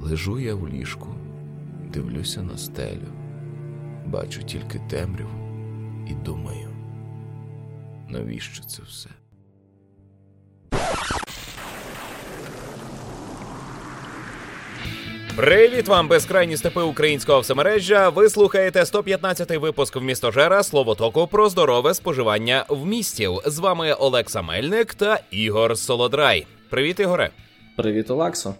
Лежу я в ліжку, дивлюся на стелю, бачу тільки темряву і думаю, навіщо це все? Привіт вам, безкрайні степи українського всемережжя. Ви слухаєте 115-й випуск в місто Жера Словотоку про здорове споживання в містів. З вами Олекса Мельник та Ігор Солодрай. Привіт, Ігоре. Привіт, Олексо.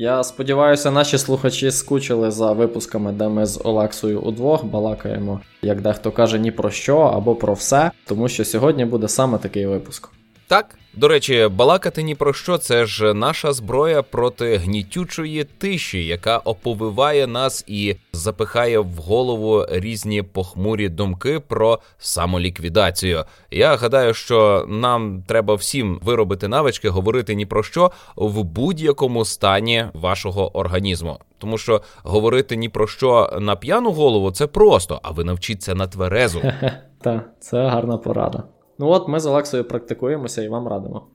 Я сподіваюся, наші слухачі скучили за випусками, де ми з Олексою удвох балакаємо, як дехто каже, ні про що або про все, тому що сьогодні буде саме такий випуск. Так, до речі, балакати ні про що це ж наша зброя проти гнітючої тиші, яка оповиває нас і запихає в голову різні похмурі думки про самоліквідацію. Я гадаю, що нам треба всім виробити навички, говорити ні про що в будь-якому стані вашого організму. Тому що говорити ні про що на п'яну голову це просто, а ви навчіться на тверезу. Так, це гарна порада. Ну от ми з Олексою практикуємося і вам радимо.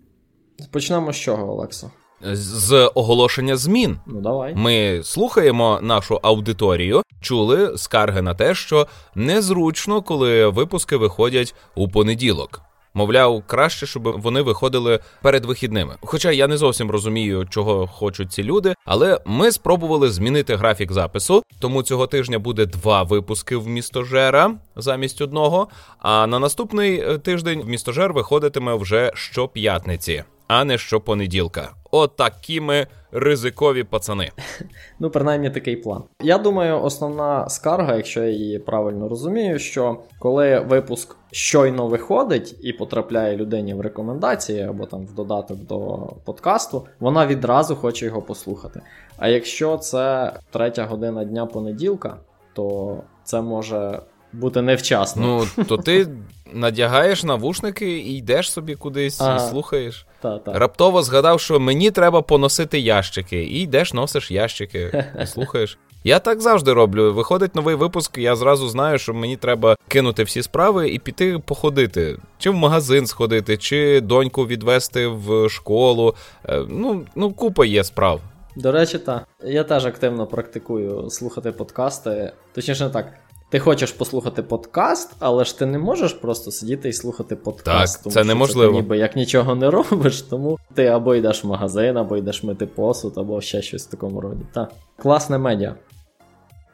Почнемо з чого, Олексо? З оголошення змін. Ну давай. Ми слухаємо нашу аудиторію, чули скарги на те, що незручно, коли випуски виходять у понеділок. Мовляв, краще, щоб вони виходили перед вихідними. Хоча я не зовсім розумію, чого хочуть ці люди, але ми спробували змінити графік запису. Тому цього тижня буде два випуски в містожера замість одного. А на наступний е, тиждень в містожер виходитиме вже щоп'ятниці, а не щопонеділка. Отакі ми ризикові пацани. Ну, принаймні такий план. Я думаю, основна скарга, якщо я її правильно розумію, що коли випуск щойно виходить і потрапляє людині в рекомендації або там в додаток до подкасту, вона відразу хоче його послухати. А якщо це третя година дня понеділка, то це може бути невчасно. Ну, то ти надягаєш навушники і йдеш собі кудись ага. і слухаєш. Та, та. Раптово згадав, що мені треба поносити ящики, і йдеш, носиш ящики і слухаєш. Я так завжди роблю. Виходить новий випуск, я зразу знаю, що мені треба кинути всі справи і піти походити, чи в магазин сходити, чи доньку відвести в школу. Е, ну, ну купа є справ. До речі, так. Я теж активно практикую слухати подкасти. Точніше, так. Ти хочеш послухати подкаст, але ж ти не можеш просто сидіти і слухати подкаст. Так, тому це неможливо. Ти ніби як нічого не робиш, тому ти або йдеш в магазин, або йдеш мити посуд, або ще щось в такому роді. Так. Класне медіа.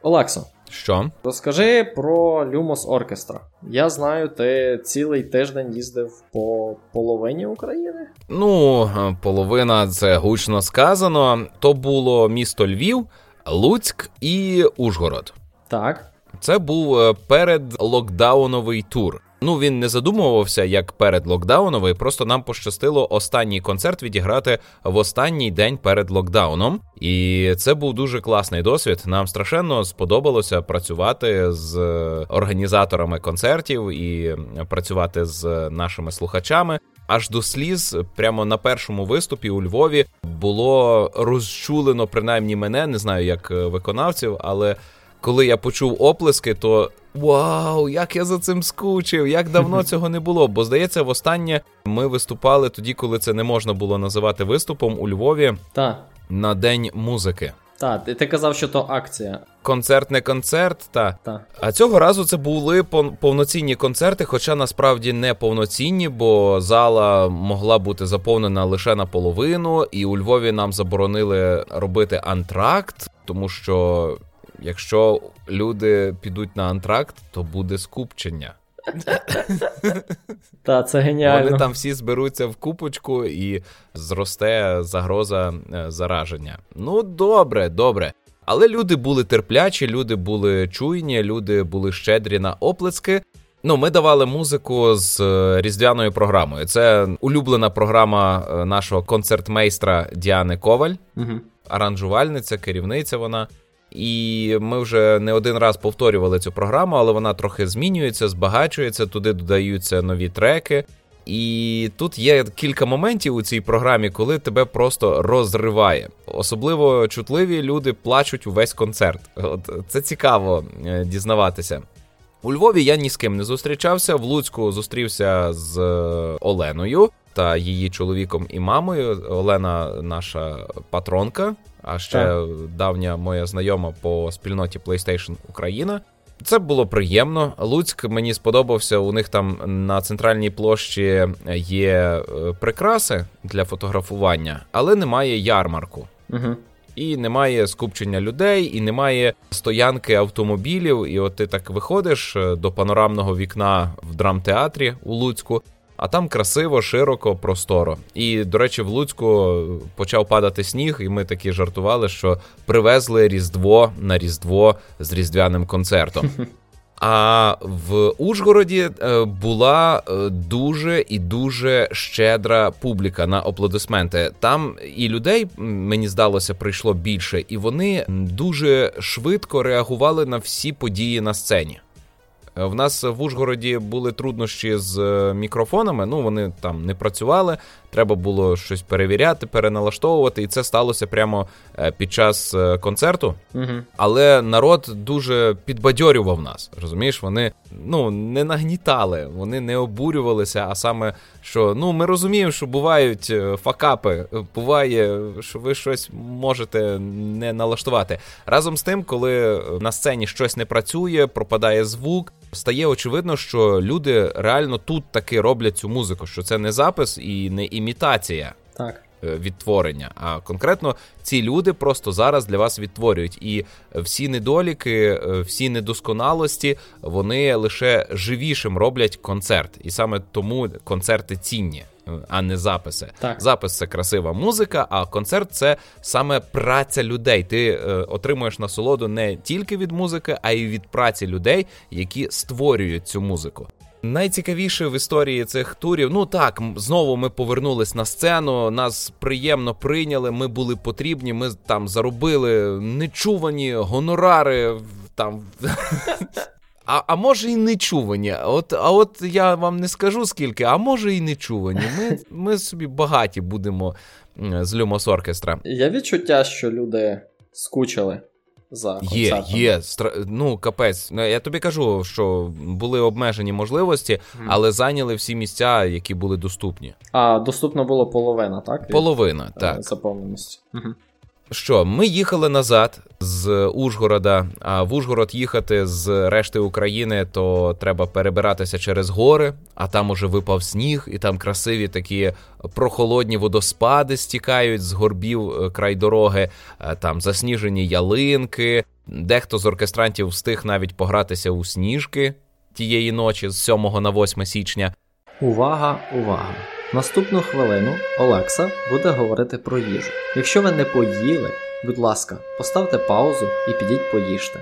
Олексо. Що? Розкажи про Lumos Orchestra. Я знаю, ти цілий тиждень їздив по половині України? Ну, половина це гучно сказано. То було місто Львів, Луцьк і Ужгород. Так. Це був е, передлокдауновий тур. Ну він не задумувався як перед локдауновий, просто нам пощастило останній концерт відіграти в останній день перед локдауном. І це був дуже класний досвід. Нам страшенно сподобалося працювати з організаторами концертів і працювати з нашими слухачами. Аж до сліз, прямо на першому виступі у Львові було розчулено принаймні мене, не знаю як виконавців, але коли я почув оплески, то вау, як я за цим скучив, як давно цього не було. Бо здається, востаннє ми виступали тоді, коли це не можна було називати виступом у Львові та. на день музики. Так, ти казав, що то акція. Концерт не концерт, та. та. А цього разу це були повноцінні концерти, хоча насправді не повноцінні, бо зала могла бути заповнена лише наполовину, і у Львові нам заборонили робити антракт, тому що Якщо люди підуть на антракт, то буде скупчення. Та, це геніально. Вони там всі зберуться в купочку і зросте загроза е, зараження. Ну, добре, добре. Але люди були терплячі, люди були чуйні, люди були щедрі на оплески. Ну, ми давали музику з е, різдвяною програмою. Це улюблена програма е, нашого концертмейстра Діани Коваль, угу. аранжувальниця, керівниця вона. І ми вже не один раз повторювали цю програму, але вона трохи змінюється, збагачується, туди додаються нові треки. І тут є кілька моментів у цій програмі, коли тебе просто розриває. Особливо чутливі люди плачуть увесь концерт. От Це цікаво е, дізнаватися. У Львові я ні з ким не зустрічався. В Луцьку зустрівся з е, Оленою. Та її чоловіком і мамою. Олена, наша патронка, а ще так. давня моя знайома по спільноті PlayStation Україна. Це було приємно. Луцьк мені сподобався. У них там на центральній площі є е, прикраси для фотографування, але немає ярмарку. Угу. І немає скупчення людей, і немає стоянки автомобілів. І от ти так виходиш е, до панорамного вікна в драмтеатрі у Луцьку, а там красиво, широко, просторо. І, до речі, в Луцьку почав падати сніг, і ми такі жартували, що привезли Різдво на Різдво з різдвяним концертом. А в Ужгороді е, була е, дуже і дуже щедра публіка на аплодисменти. Там і людей мені здалося прийшло більше, і вони дуже швидко реагували на всі події на сцені. Е, в нас в Ужгороді були труднощі з е, мікрофонами. Ну вони там не працювали. Треба було щось перевіряти, переналаштовувати, і це сталося прямо е, під час концерту. Угу. Але народ дуже підбадьорював нас. Розумієш, вони ну не нагнітали, вони не обурювалися. А саме що ну ми розуміємо, що бувають факапи. Буває, що ви щось можете не налаштувати. Разом з тим, коли на сцені щось не працює, пропадає звук стає очевидно, що люди реально тут таки роблять цю музику, що це не запис і не імітація. Так. Е, відтворення, а конкретно ці люди просто зараз для вас відтворюють, і всі недоліки, е, всі недосконалості вони лише живішим роблять концерт, і саме тому концерти цінні а не записи. Так. Запис це красива музика, а концерт це саме праця людей. Ти е, отримуєш насолоду не тільки від музики, а й від праці людей, які створюють цю музику. Найцікавіше в історії цих турів, ну так, знову ми повернулись на сцену, нас приємно прийняли. Ми були потрібні. Ми там заробили нечувані гонорари. Там А а може і не чувані. От, А от я вам не скажу скільки, а може і не чувані. Ми ми собі багаті будемо з Люмос Оркестра. Є відчуття, що люди скучили за концертом? Є, є. Ну, капець. Ну, я тобі кажу, що були обмежені можливості, mm. але зайняли всі місця, які були доступні. А доступно було половина, так? Половина, так. Заповненості. Угу. Що ми їхали назад з Ужгорода, а в Ужгород їхати з решти України, то треба перебиратися через гори, а там уже випав сніг, і там красиві такі прохолодні водоспади стікають з горбів е, край дороги, е, там засніжені ялинки. Дехто з оркестрантів встиг навіть погратися у сніжки тієї ночі з 7 на 8 січня. Увага, увага! Наступну хвилину Олекса буде говорити про їжу. Якщо ви не поїли, будь ласка, поставте паузу і підіть поїжте.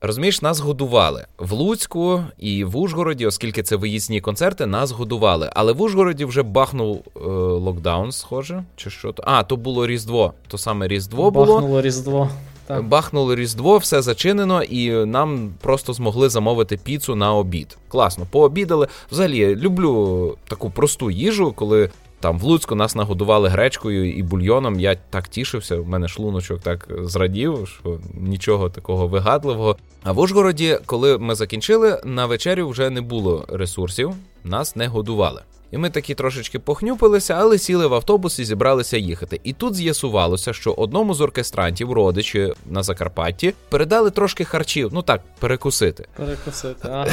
Розумієш, нас годували в Луцьку і в Ужгороді, оскільки це виїзні концерти, нас годували. Але в Ужгороді вже бахнув е, локдаун, схоже, чи що то. А, то було Різдво. То саме Різдво було. Бахнуло Різдво. Так. Бахнуло Різдво, все зачинено, і нам просто змогли замовити піцу на обід. Класно, пообідали. Взагалі, люблю таку просту їжу, коли. Там в Луцьку нас нагодували гречкою і бульйоном. Я так тішився. У мене шлуночок так зрадів, що нічого такого вигадливого. А в Ужгороді, коли ми закінчили, на вечерю вже не було ресурсів, нас не годували. І ми такі трошечки похнюпилися, але сіли в автобус і зібралися їхати. І тут з'ясувалося, що одному з оркестрантів, родичі на Закарпатті, передали трошки харчів. Ну так, перекусити. Перекусити, ага.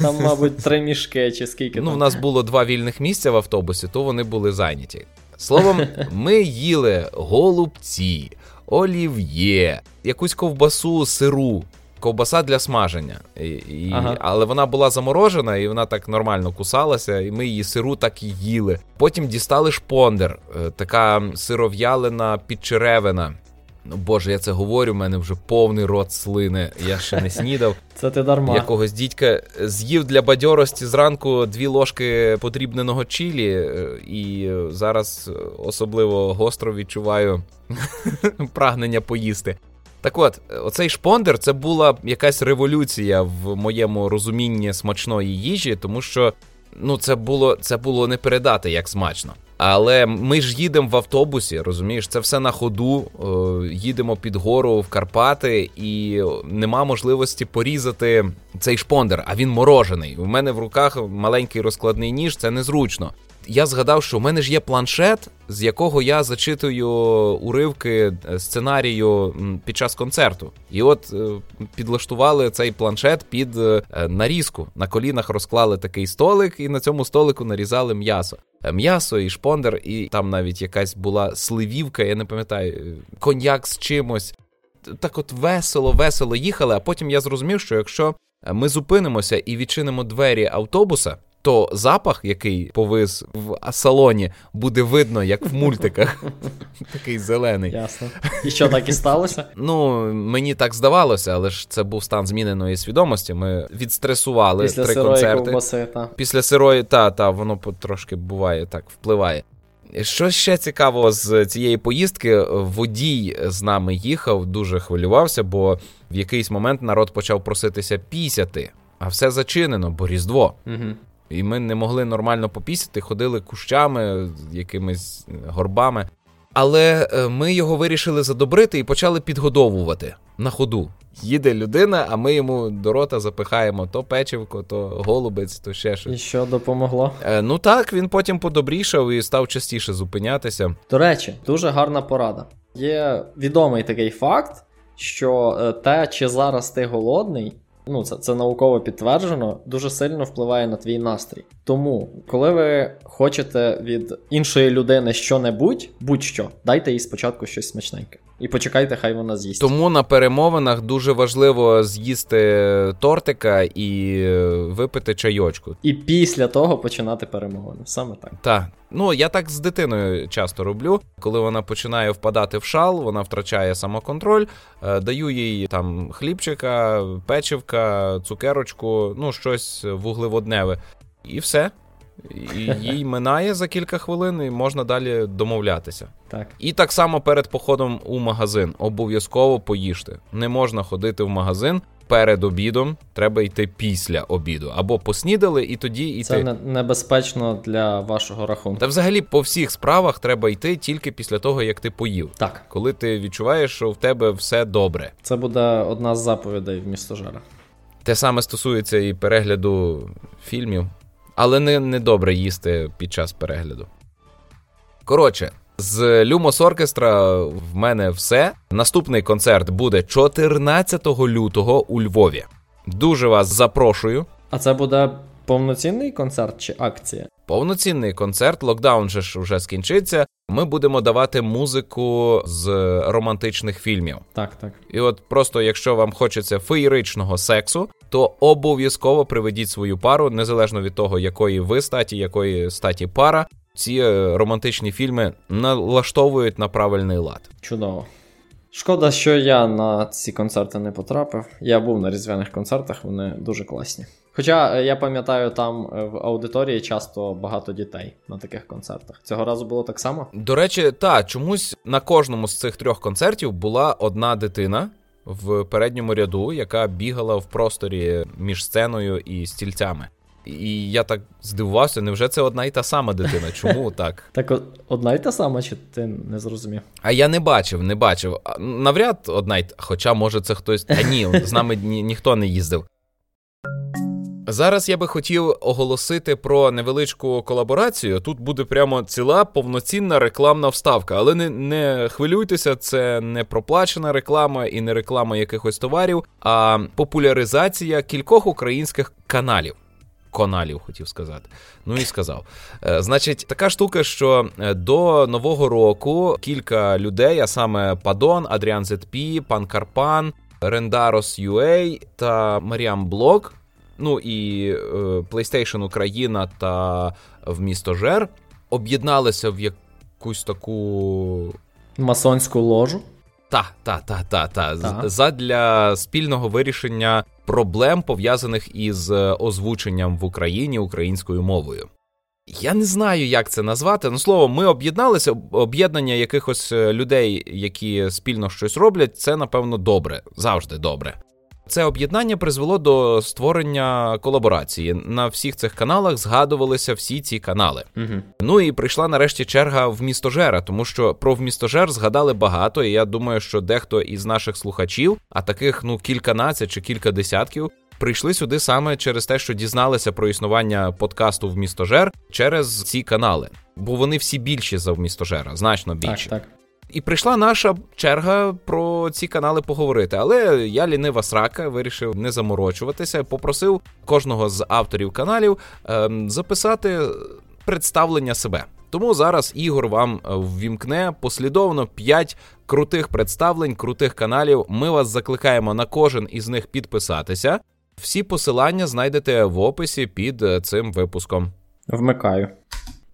Там, мабуть, три мішки чи скільки. Ну, в нас було два вільних місця в автобусі, то вони були зайняті. Словом, ми їли голубці, олів'є, якусь ковбасу, сиру ковбаса для смаження. І, і, ага. Але вона була заморожена, і вона так нормально кусалася, і ми її сиру так і їли. Потім дістали шпондер, е, така сиров'ялина підчеревина. Ну, Боже, я це говорю, в мене вже повний рот слини. Я ще не снідав. Це ти дарма. Якогось дідька з'їв для бадьорості зранку дві ложки потрібненого чілі, е, і зараз особливо гостро відчуваю прагнення поїсти. Так от, оцей шпондер це була якась революція в моєму розумінні смачної їжі, тому що ну, це було це було не передати як смачно. Але ми ж їдемо в автобусі, розумієш, це все на ходу. Е, їдемо під гору в Карпати, і нема можливості порізати цей шпондер, а він морожений. У мене в руках маленький розкладний ніж, це незручно. Я згадав, що в мене ж є планшет, з якого я зачитую уривки е, сценарію під час концерту. І от е, підлаштували цей планшет під е, нарізку. На колінах розклали такий столик, і на цьому столику нарізали м'ясо. М'ясо і шпондер, і там навіть якась була сливівка, я не пам'ятаю, коньяк з чимось. Так, от весело, весело їхали. А потім я зрозумів, що якщо ми зупинимося і відчинимо двері автобуса то запах, який повис в салоні, буде видно, як в мультиках. Такий зелений. Ясно. І що так і сталося? Ну, мені так здавалося, але ж це був стан зміненої свідомості. Ми відстресували Після три сирої концерти. ковбаси, та. Після сирої, та, та, воно трошки буває так, впливає. Що ще цікаво з цієї поїздки, водій з нами їхав, дуже хвилювався, бо в якийсь момент народ почав проситися пісяти, а все зачинено, бо Різдво. Угу. І ми не могли нормально попісити, ходили кущами, якимись горбами. Але е, ми його вирішили задобрити і почали підгодовувати на ходу. Їде людина, а ми йому до рота запихаємо то печивко, то голубець, то ще щось. І що допомогло? Е, ну так, він потім подобрішав і став частіше зупинятися. До речі, дуже гарна порада. Є відомий такий факт, що е, те, чи зараз ти голодний, ну це це науково підтверджено, дуже сильно впливає на твій настрій. Тому, коли ви хочете від іншої людини що-небудь, будь-що, дайте їй спочатку щось смачненьке. І почекайте, хай вона з'їсть. Тому на перемовинах дуже важливо з'їсти тортика і випити чайочку. І після того починати перемовини. Саме так. Так. Ну, я так з дитиною часто роблю. Коли вона починає впадати в шал, вона втрачає самоконтроль, е, даю їй там хлібчика, печивка, цукерочку, ну щось вуглеводневе. І все. І Їй минає за кілька хвилин, і можна далі домовлятися. Так. І так само перед походом у магазин обов'язково поїжте. Не можна ходити в магазин перед обідом, треба йти після обіду. Або поснідали, і тоді йти. Це небезпечно для вашого рахунку. Та взагалі по всіх справах треба йти тільки після того, як ти поїв. Так. Коли ти відчуваєш, що в тебе все добре. Це буде одна з заповідей в місто Жара. Те саме стосується і перегляду фільмів але не, не добре їсти під час перегляду. Коротше, з Люмос Оркестра в мене все. Наступний концерт буде 14 лютого у Львові. Дуже вас запрошую. А це буде повноцінний концерт чи акція? Повноцінний концерт, локдаун же ж вже скінчиться. Ми будемо давати музику з романтичних фільмів. Так, так. І от просто, якщо вам хочеться феєричного сексу, то обов'язково приведіть свою пару, незалежно від того, якої ви статі, якої статі пара. Ці е, романтичні фільми налаштовують на правильний лад. Чудово. Шкода, що я на ці концерти не потрапив. Я був на різдвяних концертах, вони дуже класні. Хоча е, я пам'ятаю, там е, в аудиторії часто багато дітей на таких концертах. Цього разу було так само? До речі, та чомусь на кожному з цих трьох концертів була одна дитина в передньому ряду, яка бігала в просторі між сценою і стільцями. І я так здивувався, невже це одна і та сама дитина? Чому так? Так одна і та сама, чи ти не зрозумів? А я не бачив, не бачив. Навряд одна й хоча, може, це хтось. Та ні, з нами ні, ніхто не їздив. Зараз я би хотів оголосити про невеличку колаборацію. Тут буде прямо ціла повноцінна рекламна вставка, але не не хвилюйтеся, це не проплачена реклама і не реклама якихось товарів, а популяризація кількох українських каналів. Коналів хотів сказати. Ну і сказав. Е, значить, така штука, що е, до нового року кілька людей, а саме Падон, Адріан Зетпі, Пан Карпан, Рендарос UA та Маріам Блок ну і е, PlayStation Україна та в місто Жер об'єдналися в якусь таку масонську ложу. Та, та, та, та, та. Задля спільного вирішення проблем, пов'язаних із озвученням в Україні українською мовою. Я не знаю, як це назвати. Ну, слово, ми об'єдналися. Об'єднання якихось е, людей, які спільно щось роблять, це напевно добре, завжди добре. Це об'єднання призвело до створення колаборації. На всіх цих каналах згадувалися всі ці канали. Угу. Ну і прийшла нарешті черга в містожера, тому що про вмістожер згадали багато, і я думаю, що дехто із наших слухачів, а таких ну кільканадцять чи кілька десятків, прийшли сюди саме через те, що дізналися про існування подкасту в містожер через ці канали, бо вони всі більші за в містожера, значно більші. Так, так. І прийшла наша черга про ці канали поговорити. Але я лінива срака, вирішив не заморочуватися. Попросив кожного з авторів каналів ем, записати представлення себе. Тому зараз Ігор вам е, ввімкне послідовно 5 крутих представлень, крутих каналів. Ми вас закликаємо на кожен із них підписатися. Всі посилання знайдете в описі під е, цим випуском. Вмикаю.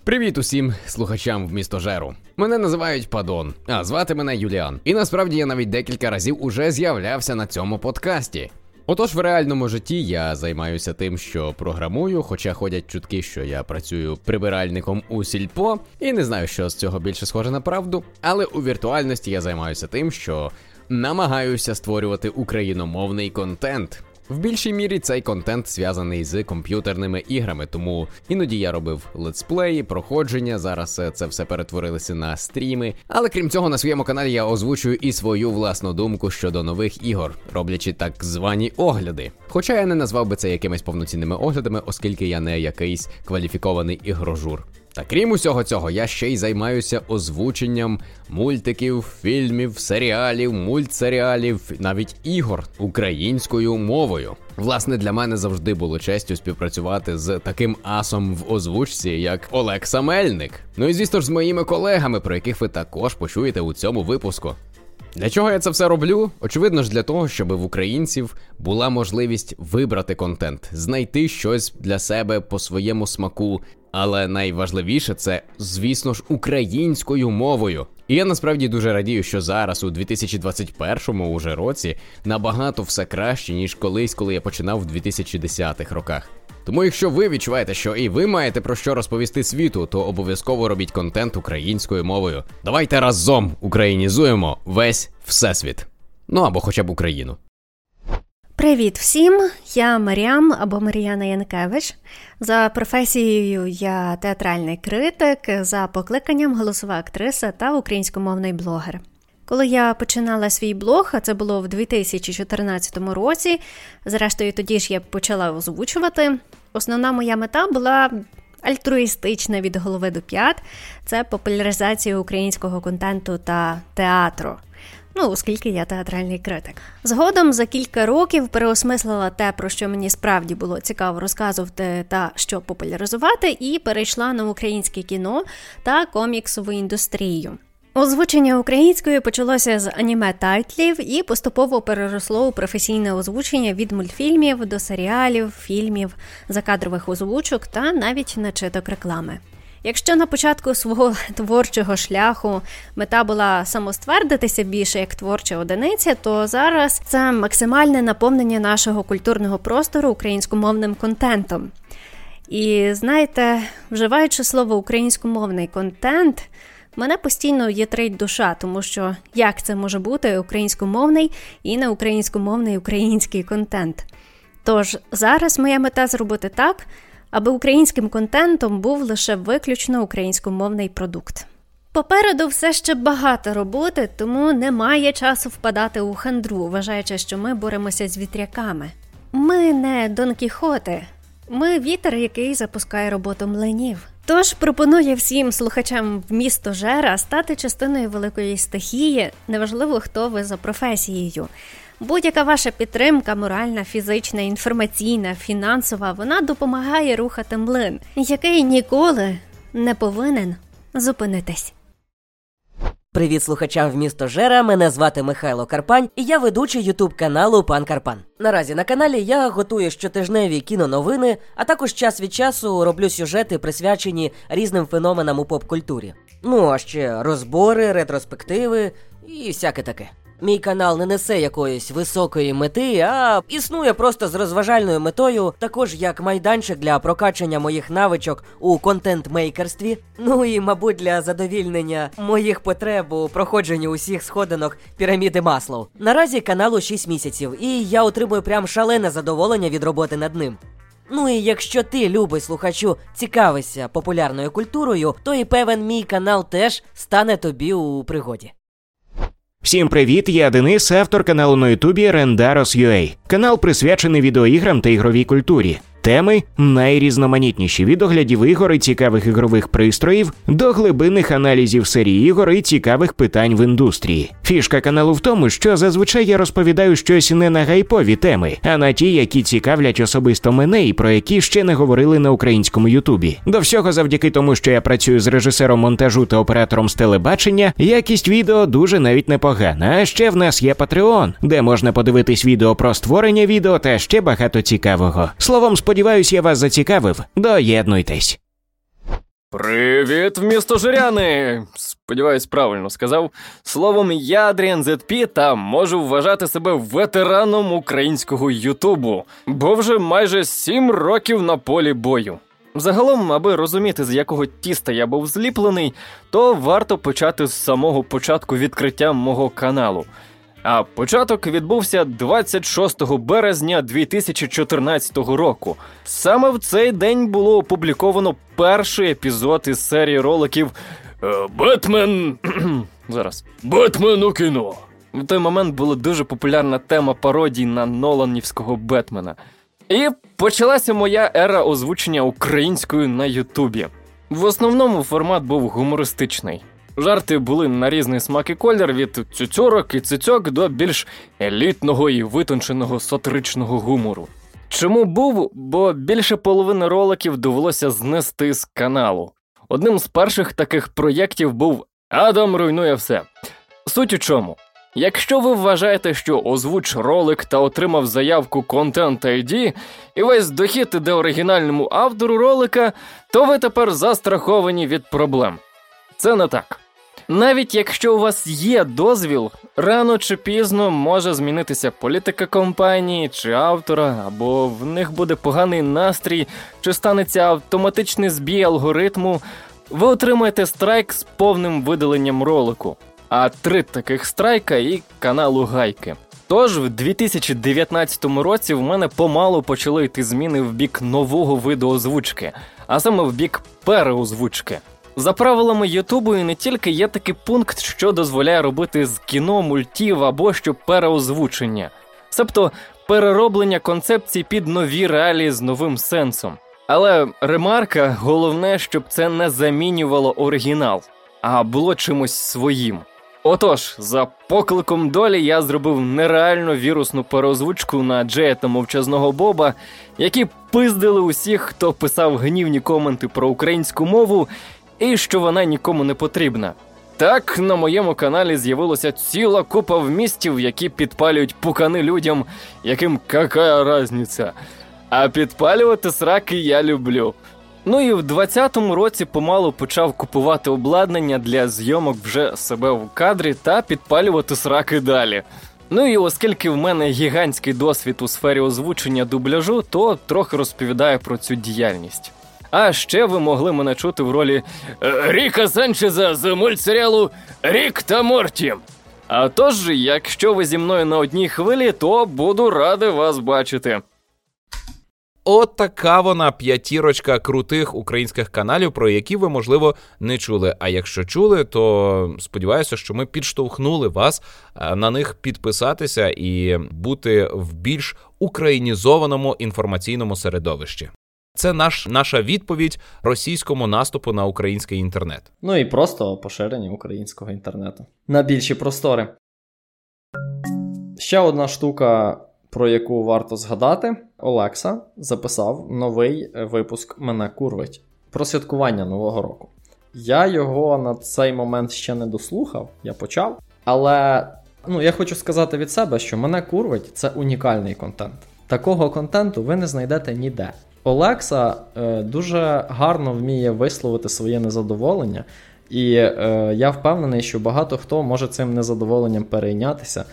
Привіт усім слухачам в містожеру. Мене називають Падон, а звати мене Юліан. І насправді я навіть декілька разів уже з'являвся на цьому подкасті. Отож, в реальному житті я займаюся тим, що програмую, хоча ходять чутки, що я працюю прибиральником у сільпо, і не знаю, що з цього більше схоже на правду. Але у віртуальності я займаюся тим, що намагаюся створювати україномовний контент. В більшій мірі цей контент зв'язаний з комп'ютерними іграми, тому іноді я робив летсплеї, проходження. Зараз е, це все перетворилося на стріми. Але крім цього, на своєму каналі я озвучую і свою власну думку щодо нових ігор, роблячи так звані огляди. Хоча я не назвав би це якимись повноцінними оглядами, оскільки я не якийсь кваліфікований ігрожур. Та крім усього цього, я ще й займаюся озвученням мультиків, фільмів, серіалів, мультсеріалів, навіть ігор українською мовою. Власне, для мене завжди було честю співпрацювати з таким асом в озвучці, як Олекса Мельник. Ну і звісно ж з моїми колегами, про яких ви також почуєте у цьому випуску. Для чого я це все роблю? Очевидно ж, для того, щоб в українців була можливість вибрати контент, знайти щось для себе по своєму смаку. Але найважливіше це, звісно ж, українською мовою. І я насправді дуже радію, що зараз, у 2021 уже році, набагато все краще, ніж колись, коли я починав в 2010-х роках. Тому, якщо ви відчуваєте, що і ви маєте про що розповісти світу, то обов'язково робіть контент українською мовою. Давайте разом українізуємо весь всесвіт. Ну або хоча б Україну. Привіт всім! Я Маріам або Мар'яна Янкевич. За професією я театральний критик, за покликанням голосова актриса та українськомовний блогер. Коли я починала свій блог, а це було в 2014 році, зрештою, тоді ж я почала озвучувати. Основна моя мета була альтруїстична від голови до п'ят це популяризація українського контенту та театру. Ну, оскільки я театральний критик. Згодом за кілька років переосмислила те, про що мені справді було цікаво розказувати та що популяризувати, і перейшла на українське кіно та коміксову індустрію. Озвучення українською почалося з аніме тайтлів і поступово переросло у професійне озвучення від мультфільмів до серіалів, фільмів, закадрових озвучок та навіть начиток реклами. Якщо на початку свого творчого шляху мета була самоствердитися більше як творча одиниця, то зараз це максимальне наповнення нашого культурного простору українськомовним контентом. І знаєте, вживаючи слово українськомовний контент. Мене постійно єтрить душа, тому що як це може бути українськомовний і не українськомовний український контент. Тож зараз моя мета зробити так, аби українським контентом був лише виключно українськомовний продукт. Попереду все ще багато роботи, тому немає часу впадати у хандру, вважаючи, що ми боремося з вітряками. Ми не Дон Кіхоти, ми вітер, який запускає роботу млинів. Тож пропоную всім слухачам в місто Жера стати частиною великої стихії, неважливо хто ви за професією. Будь-яка ваша підтримка, моральна, фізична, інформаційна, фінансова, вона допомагає рухати млин, який ніколи не повинен зупинитись. Привіт слухачам в місто Жера. Мене звати Михайло Карпань, і я ведучий ютуб каналу Пан Карпан. Наразі на каналі я готую щотижневі кіноновини, а також час від часу роблю сюжети, присвячені різним феноменам у поп-культурі. Ну а ще розбори, ретроспективи і всяке таке. Мій канал не несе якоїсь високої мети, а існує просто з розважальною метою, також як майданчик для прокачання моїх навичок у контент-мейкерстві. Ну і, мабуть, для задовільнення моїх потреб у проходженні усіх сходинок піраміди Маслоу. Наразі каналу 6 місяців, і я отримую прям шалене задоволення від роботи над ним. Ну і якщо ти, любий слухачу, цікавишся популярною культурою, то і певен мій канал теж стане тобі у пригоді. Всім привіт! Я Денис, автор каналу на Ютубі Rendaros.ua. Канал присвячений відеоіграм та ігровій культурі. Теми найрізноманітніші від оглядів ігор і цікавих ігрових пристроїв до глибинних аналізів серії ігор і цікавих питань в індустрії. Фішка каналу в тому, що зазвичай я розповідаю щось не на гайпові теми, а на ті, які цікавлять особисто мене і про які ще не говорили на українському Ютубі. До всього, завдяки тому, що я працюю з режисером монтажу та оператором з телебачення, якість відео дуже навіть непогана. А ще в нас є Patreon, де можна подивитись відео про створення відео та ще багато цікавого. Словом, Сподіваюсь, я вас зацікавив. Доєднуйтесь. Привіт, місто Жиряни! Сподіваюсь, правильно сказав. Словом, я Адріан ZP та можу вважати себе ветераном українського Ютубу, бо вже майже сім років на полі бою. Загалом, аби розуміти, з якого тіста я був зліплений, то варто почати з самого початку відкриття мого каналу. А початок відбувся 26 березня 2014 року. Саме в цей день було опубліковано перший епізод із серії роликів «Е, Бетмен. Зараз Бетмен у кіно. В той момент була дуже популярна тема пародій на Ноланівського Бетмена. І почалася моя ера озвучення українською на Ютубі. В основному формат був гумористичний. Жарти були на різний смак і колір від цюцьорок і цицьок до більш елітного і витонченого сатиричного гумору. Чому був? Бо більше половини роликів довелося знести з каналу. Одним з перших таких проєктів був Адам руйнує все. Суть у чому? Якщо ви вважаєте, що озвуч ролик та отримав заявку Content ID, і весь дохід іде оригінальному автору ролика, то ви тепер застраховані від проблем. Це не так. Навіть якщо у вас є дозвіл, рано чи пізно може змінитися політика компанії чи автора, або в них буде поганий настрій, чи станеться автоматичний збій алгоритму, ви отримаєте страйк з повним видаленням ролику, а три таких страйка і каналу гайки. Тож в 2019 році в мене помалу почали йти зміни в бік нового виду озвучки, а саме в бік переозвучки. За правилами Ютубу і не тільки є такий пункт, що дозволяє робити з кіно, мультів або що переозвучення, себто перероблення концепцій під нові реалії з новим сенсом. Але ремарка головне, щоб це не замінювало оригінал, а було чимось своїм. Отож, за покликом долі я зробив нереально вірусну переозвучку на Джея та мовчазного Боба, які пиздили усіх, хто писав гнівні коменти про українську мову і що вона нікому не потрібна. Так, на моєму каналі з'явилася ціла купа вмістів, які підпалюють пукани людям, яким какая разниця. А підпалювати сраки я люблю. Ну і в 20-му році помалу почав купувати обладнання для зйомок вже себе в кадрі та підпалювати сраки далі. Ну і оскільки в мене гігантський досвід у сфері озвучення дубляжу, то трохи розповідаю про цю діяльність. А ще ви могли мене чути в ролі е, Ріка Санчеза з мультсеріалу Рік та Морті. А тож, якщо ви зі мною на одній хвилі, то буду радий вас бачити. От така вона п'ятірочка крутих українських каналів, про які ви, можливо, не чули. А якщо чули, то сподіваюся, що ми підштовхнули вас е, на них підписатися і бути в більш українізованому інформаційному середовищі. Це наш, наша відповідь російському наступу на український інтернет. Ну і просто поширення українського інтернету на більші простори. Ще одна штука, про яку варто згадати: Олекса записав новий випуск Мене курвить про святкування Нового року. Я його на цей момент ще не дослухав, я почав. Але ну, я хочу сказати від себе, що мене курвить це унікальний контент. Такого контенту ви не знайдете ніде. Олекса е, дуже гарно вміє висловити своє незадоволення, і е, я впевнений, що багато хто може цим незадоволенням перейнятися,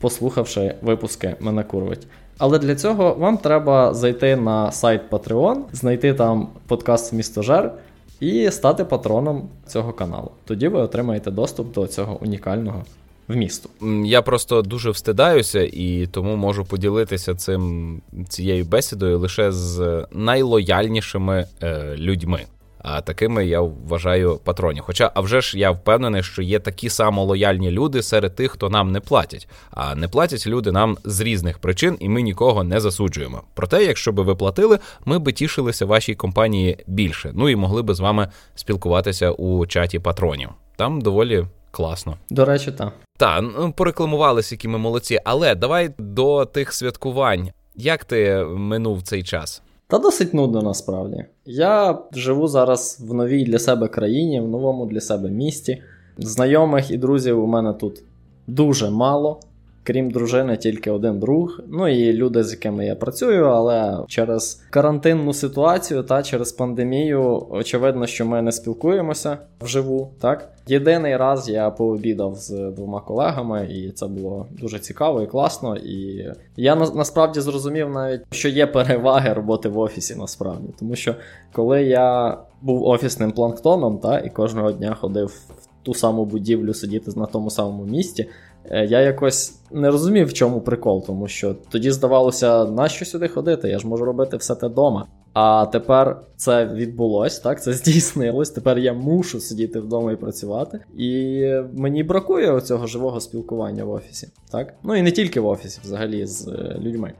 послухавши випуски мене курвить. Але для цього вам треба зайти на сайт Patreon, знайти там подкаст Містожер і стати патроном цього каналу. Тоді ви отримаєте доступ до цього унікального вмісту. Я просто дуже встидаюся і тому можу поділитися цим цією бесідою лише з найлояльнішими е, людьми. А такими я вважаю патронів. Хоча, а вже ж я впевнений, що є такі само лояльні люди серед тих, хто нам не платять. А не платять люди нам з різних причин, і ми нікого не засуджуємо. Проте, якщо би ви платили, ми би тішилися вашій компанії більше. Ну і могли би з вами спілкуватися у чаті патронів. Там доволі класно. До речі, так. Так, ну порекламувалися, які ми молодці. Але давай до тих святкувань. Як ти минув цей час? Та досить нудно насправді. Я живу зараз в новій для себе країні, в новому для себе місті. Знайомих і друзів у мене тут дуже мало. Крім дружини, тільки один друг. Ну і люди, з якими я працюю, але через карантинну ситуацію та через пандемію, очевидно, що ми не спілкуємося вживу. Так, єдиний раз я пообідав з двома колегами, і це було дуже цікаво і класно. І я насправді зрозумів навіть, що є переваги роботи в офісі, насправді, тому що коли я був офісним планктоном, та і кожного дня ходив в ту саму будівлю сидіти на тому самому місці. Е, я якось не розумів, в чому прикол, тому що тоді здавалося, нащо сюди ходити? Я ж можу робити все те вдома. А тепер це відбулось, так, це здійснилось. Тепер я мушу сидіти вдома і працювати. І мені бракує цього живого спілкування в офісі. так? Ну і не тільки в офісі, взагалі з е, людьми.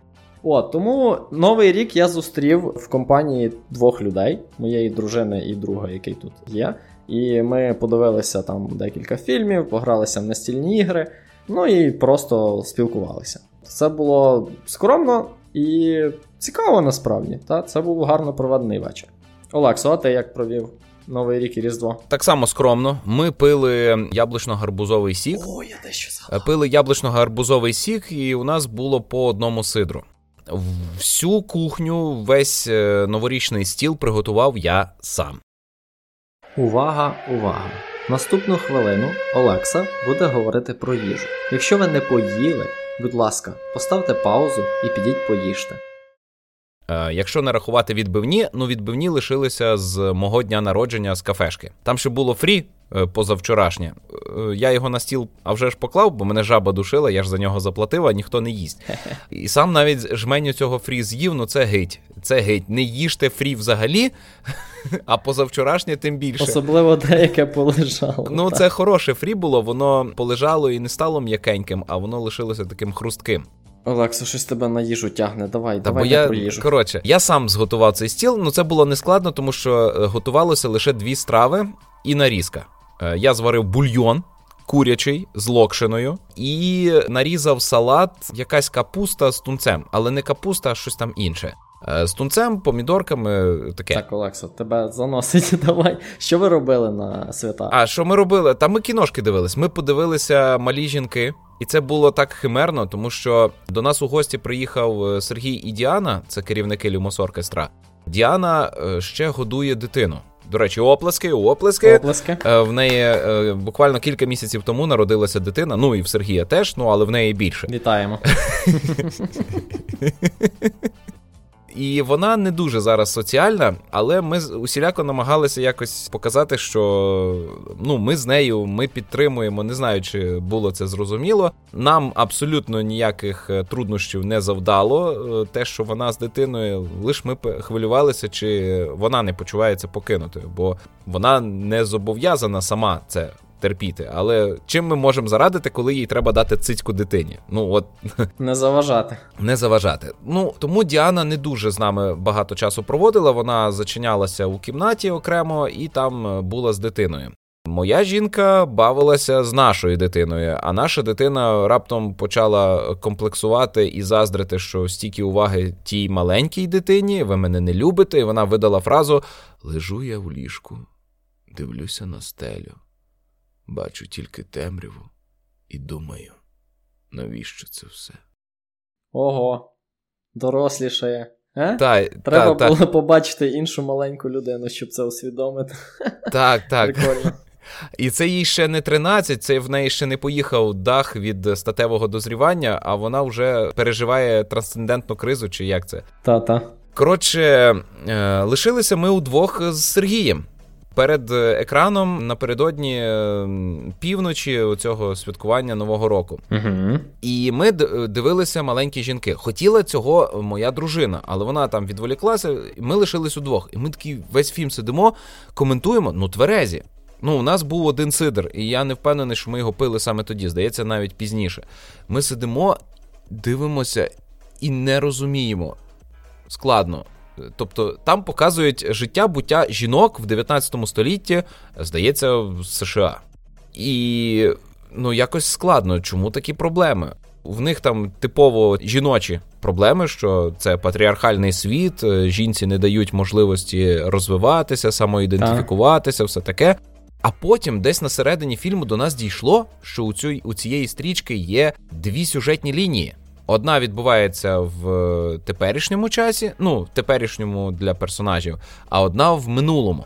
От, тому новий рік я зустрів в компанії двох людей, моєї дружини і друга, який тут є. І ми подивилися там декілька фільмів, погралися в настільні ігри. Ну і просто спілкувалися. Це було скромно і цікаво насправді. Та? Це був гарно проведений вечір. Олексо, а ти як провів Новий рік і Різдво? Так само скромно. Ми пили яблучно-гарбузовий сік. О, я дещо згадав. Пили яблучно-гарбузовий сік, і у нас було по одному сидру. Всю кухню, весь е, новорічний стіл приготував я сам. Увага, увага! Наступну хвилину Олекса буде говорити про їжу. Якщо ви не поїли, будь ласка, поставте паузу і підіть поїжте. Е, якщо не рахувати відбивні, ну відбивні лишилися з мого дня народження з кафешки. Там ще було фрі позавчорашнє. Е, я його на стіл а вже ж поклав, бо мене жаба душила, я ж за нього заплатив, а ніхто не їсть. І сам навіть жменю цього фрі з'їв, ну це гить. Це гить. Не їжте фрі взагалі, а позавчорашнє тим більше. Особливо деяке полежало. Ну, це хороше фрі було, воно полежало і не стало м'якеньким, а воно лишилося таким хрустким. Олексо, щось тебе на їжу тягне. Давай, Та давай бо я, про їжу. Коротше, я сам зготував цей стіл, ну це було нескладно, тому що е, готувалося лише дві страви і нарізка. Е, я зварив бульйон. Курячий з локшиною і нарізав салат, якась капуста з тунцем, але не капуста, а щось там інше. Е, з тунцем, помідорками, таке. Так, Олексо, тебе заносить. Давай. Що ви робили на свята? А що ми робили? Та ми кіношки дивились. Ми подивилися малі жінки, і це було так химерно, тому що до нас у гості приїхав е, Сергій і Діана, це керівники Люмос-оркестра. Діана ще годує дитину. До речі, оплески, оплески. Оплески. В неї буквально кілька місяців тому народилася дитина. Ну і в Сергія теж, ну але в неї більше. Вітаємо. І вона не дуже зараз соціальна, але ми усіляко намагалися якось показати, що ну ми з нею ми підтримуємо. Не знаю, чи було це зрозуміло. Нам абсолютно ніяких е, труднощів не завдало. Е, те, що вона з дитиною, лише ми хвилювалися, чи вона не почувається покинутою, бо вона не зобов'язана сама це терпіти. Але чим ми можемо зарадити, коли їй треба дати цицьку дитині? Ну от не заважати. Не заважати. Ну тому Діана не дуже з нами багато часу проводила. Вона зачинялася у кімнаті окремо і там е, була з дитиною. Моя жінка бавилася з нашою дитиною, а наша дитина раптом почала комплексувати і заздрити, що стільки уваги тій маленькій дитині, ви мене не любите, і вона видала фразу: Лежу я в ліжку, дивлюся на стелю. Бачу тільки темряву і думаю, навіщо це все? Ого, дорослішає. Е? Та, Треба та, було та. побачити іншу маленьку людину, щоб це усвідомити. Так, так. Прикольно. І це їй ще не 13, це в неї ще не поїхав дах від статевого дозрівання, а вона вже переживає трансцендентну кризу, чи як це? Та-та. Коротше, е, лишилися ми удвох з Сергієм перед екраном напередодні півночі цього святкування Нового року. Угу. І ми дивилися маленькі жінки. Хотіла цього моя дружина, але вона там відволіклася, і ми лишились удвох. І ми такі весь фільм сидимо, коментуємо, ну тверезі. Ну, у нас був один сидр, і я не впевнений, що ми його пили саме тоді, здається, навіть пізніше. Ми сидимо, дивимося і не розуміємо. Складно. Тобто там показують життя буття жінок в 19 столітті, здається, в США. І ну, якось складно. Чому такі проблеми? В них там типово жіночі проблеми, що це патріархальний світ, жінці не дають можливості розвиватися, самоідентифікуватися, все таке. А потім, десь на середині фільму, до нас дійшло, що у цій, у цієї стрічки є дві сюжетні лінії. Одна відбувається в теперішньому часі, ну, в теперішньому для персонажів, а одна в минулому.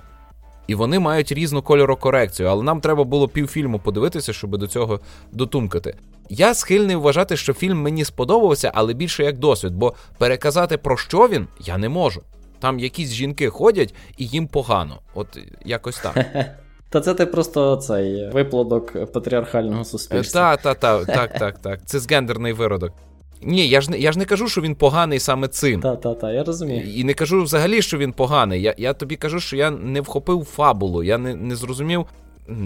І вони мають різну кольорокорекцію, але нам треба було півфільму подивитися, щоб до цього дотумкати. Я схильний вважати, що фільм мені сподобався, але більше як досвід, бо переказати про що він я не можу. Там якісь жінки ходять і їм погано. От якось так. Та це ти просто цей виплодок патріархального суспільства. Так, так, так, так, так, так. Це згендерний виродок. Ні, я ж не я ж не кажу, що він поганий саме цим. Так, так, так, я розумію. І не кажу взагалі, що він поганий. Я я тобі кажу, що я не вхопив фабулу, я не, не зрозумів.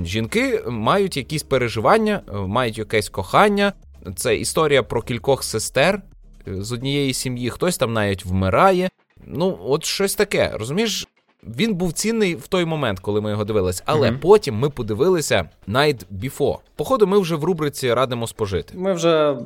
Жінки мають якісь переживання, мають якесь кохання. Це історія про кількох сестер з однієї сім'ї, хтось там навіть вмирає. Ну, от щось таке. Розумієш, він був цінний в той момент, коли ми його дивилися, але mm-hmm. потім ми подивилися Night Before. Походу, ми вже в рубриці радимо спожити. Ми вже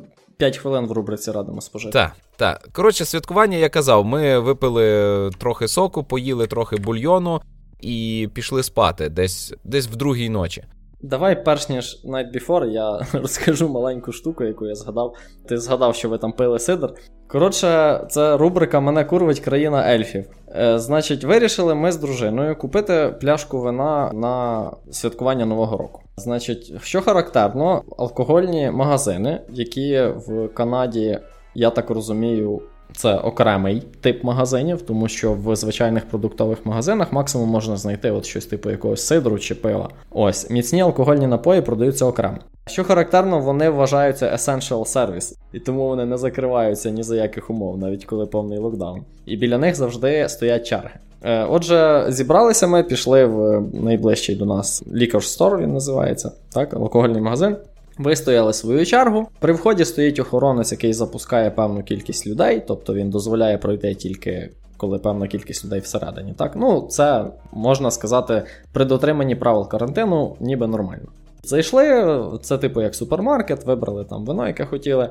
5 хвилин в рубриці радимо спожити. Так, так. Коротше, святкування я казав, ми випили трохи соку, поїли трохи бульйону і пішли спати десь десь в другій ночі. Давай, перш ніж Night Before, я розкажу маленьку штуку, яку я згадав. Ти згадав, що ви там пили сидр. Коротше, це рубрика Мене курвить країна ельфів. Е, Значить, вирішили ми з дружиною купити пляшку вина на святкування Нового року. Значить, що характерно, алкогольні магазини, які в Канаді, я так розумію, це окремий тип магазинів, тому що в звичайних продуктових магазинах максимум можна знайти от щось типу якогось сидру чи пива. Ось міцні алкогольні напої продаються окремо. Що характерно, вони вважаються essential service, і тому вони не закриваються ні за яких умов, навіть коли повний локдаун. І біля них завжди стоять черги. Е, отже, зібралися ми, пішли в найближчий до нас Liquor Store, він називається, так, алкогольний магазин. Вистояли свою чергу. При вході стоїть охоронець, який запускає певну кількість людей, тобто він дозволяє пройти тільки коли певна кількість людей всередині. Так, ну це можна сказати, при дотриманні правил карантину, ніби нормально. Зайшли, це типу як супермаркет, вибрали там вино, яке хотіли,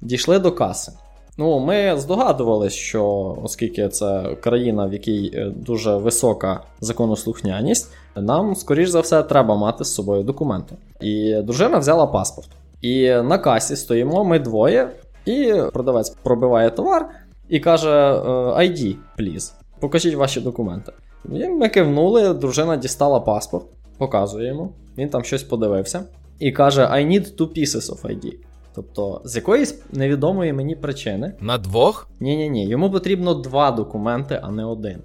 дійшли до каси. Ну, Ми здогадувалися, що оскільки це країна, в якій е, дуже висока законослухняність, нам, скоріш за все, треба мати з собою документи. І дружина взяла паспорт. І на касі стоїмо ми двоє, і продавець пробиває товар і каже: «Е, ID, please, покажіть ваші документи. І Ми кивнули, дружина дістала паспорт, показує йому, він там щось подивився і каже: I need two pieces of ID. Тобто, з якоїсь невідомої мені причини. На двох? Ні-ні ні, йому потрібно два документи, а не один.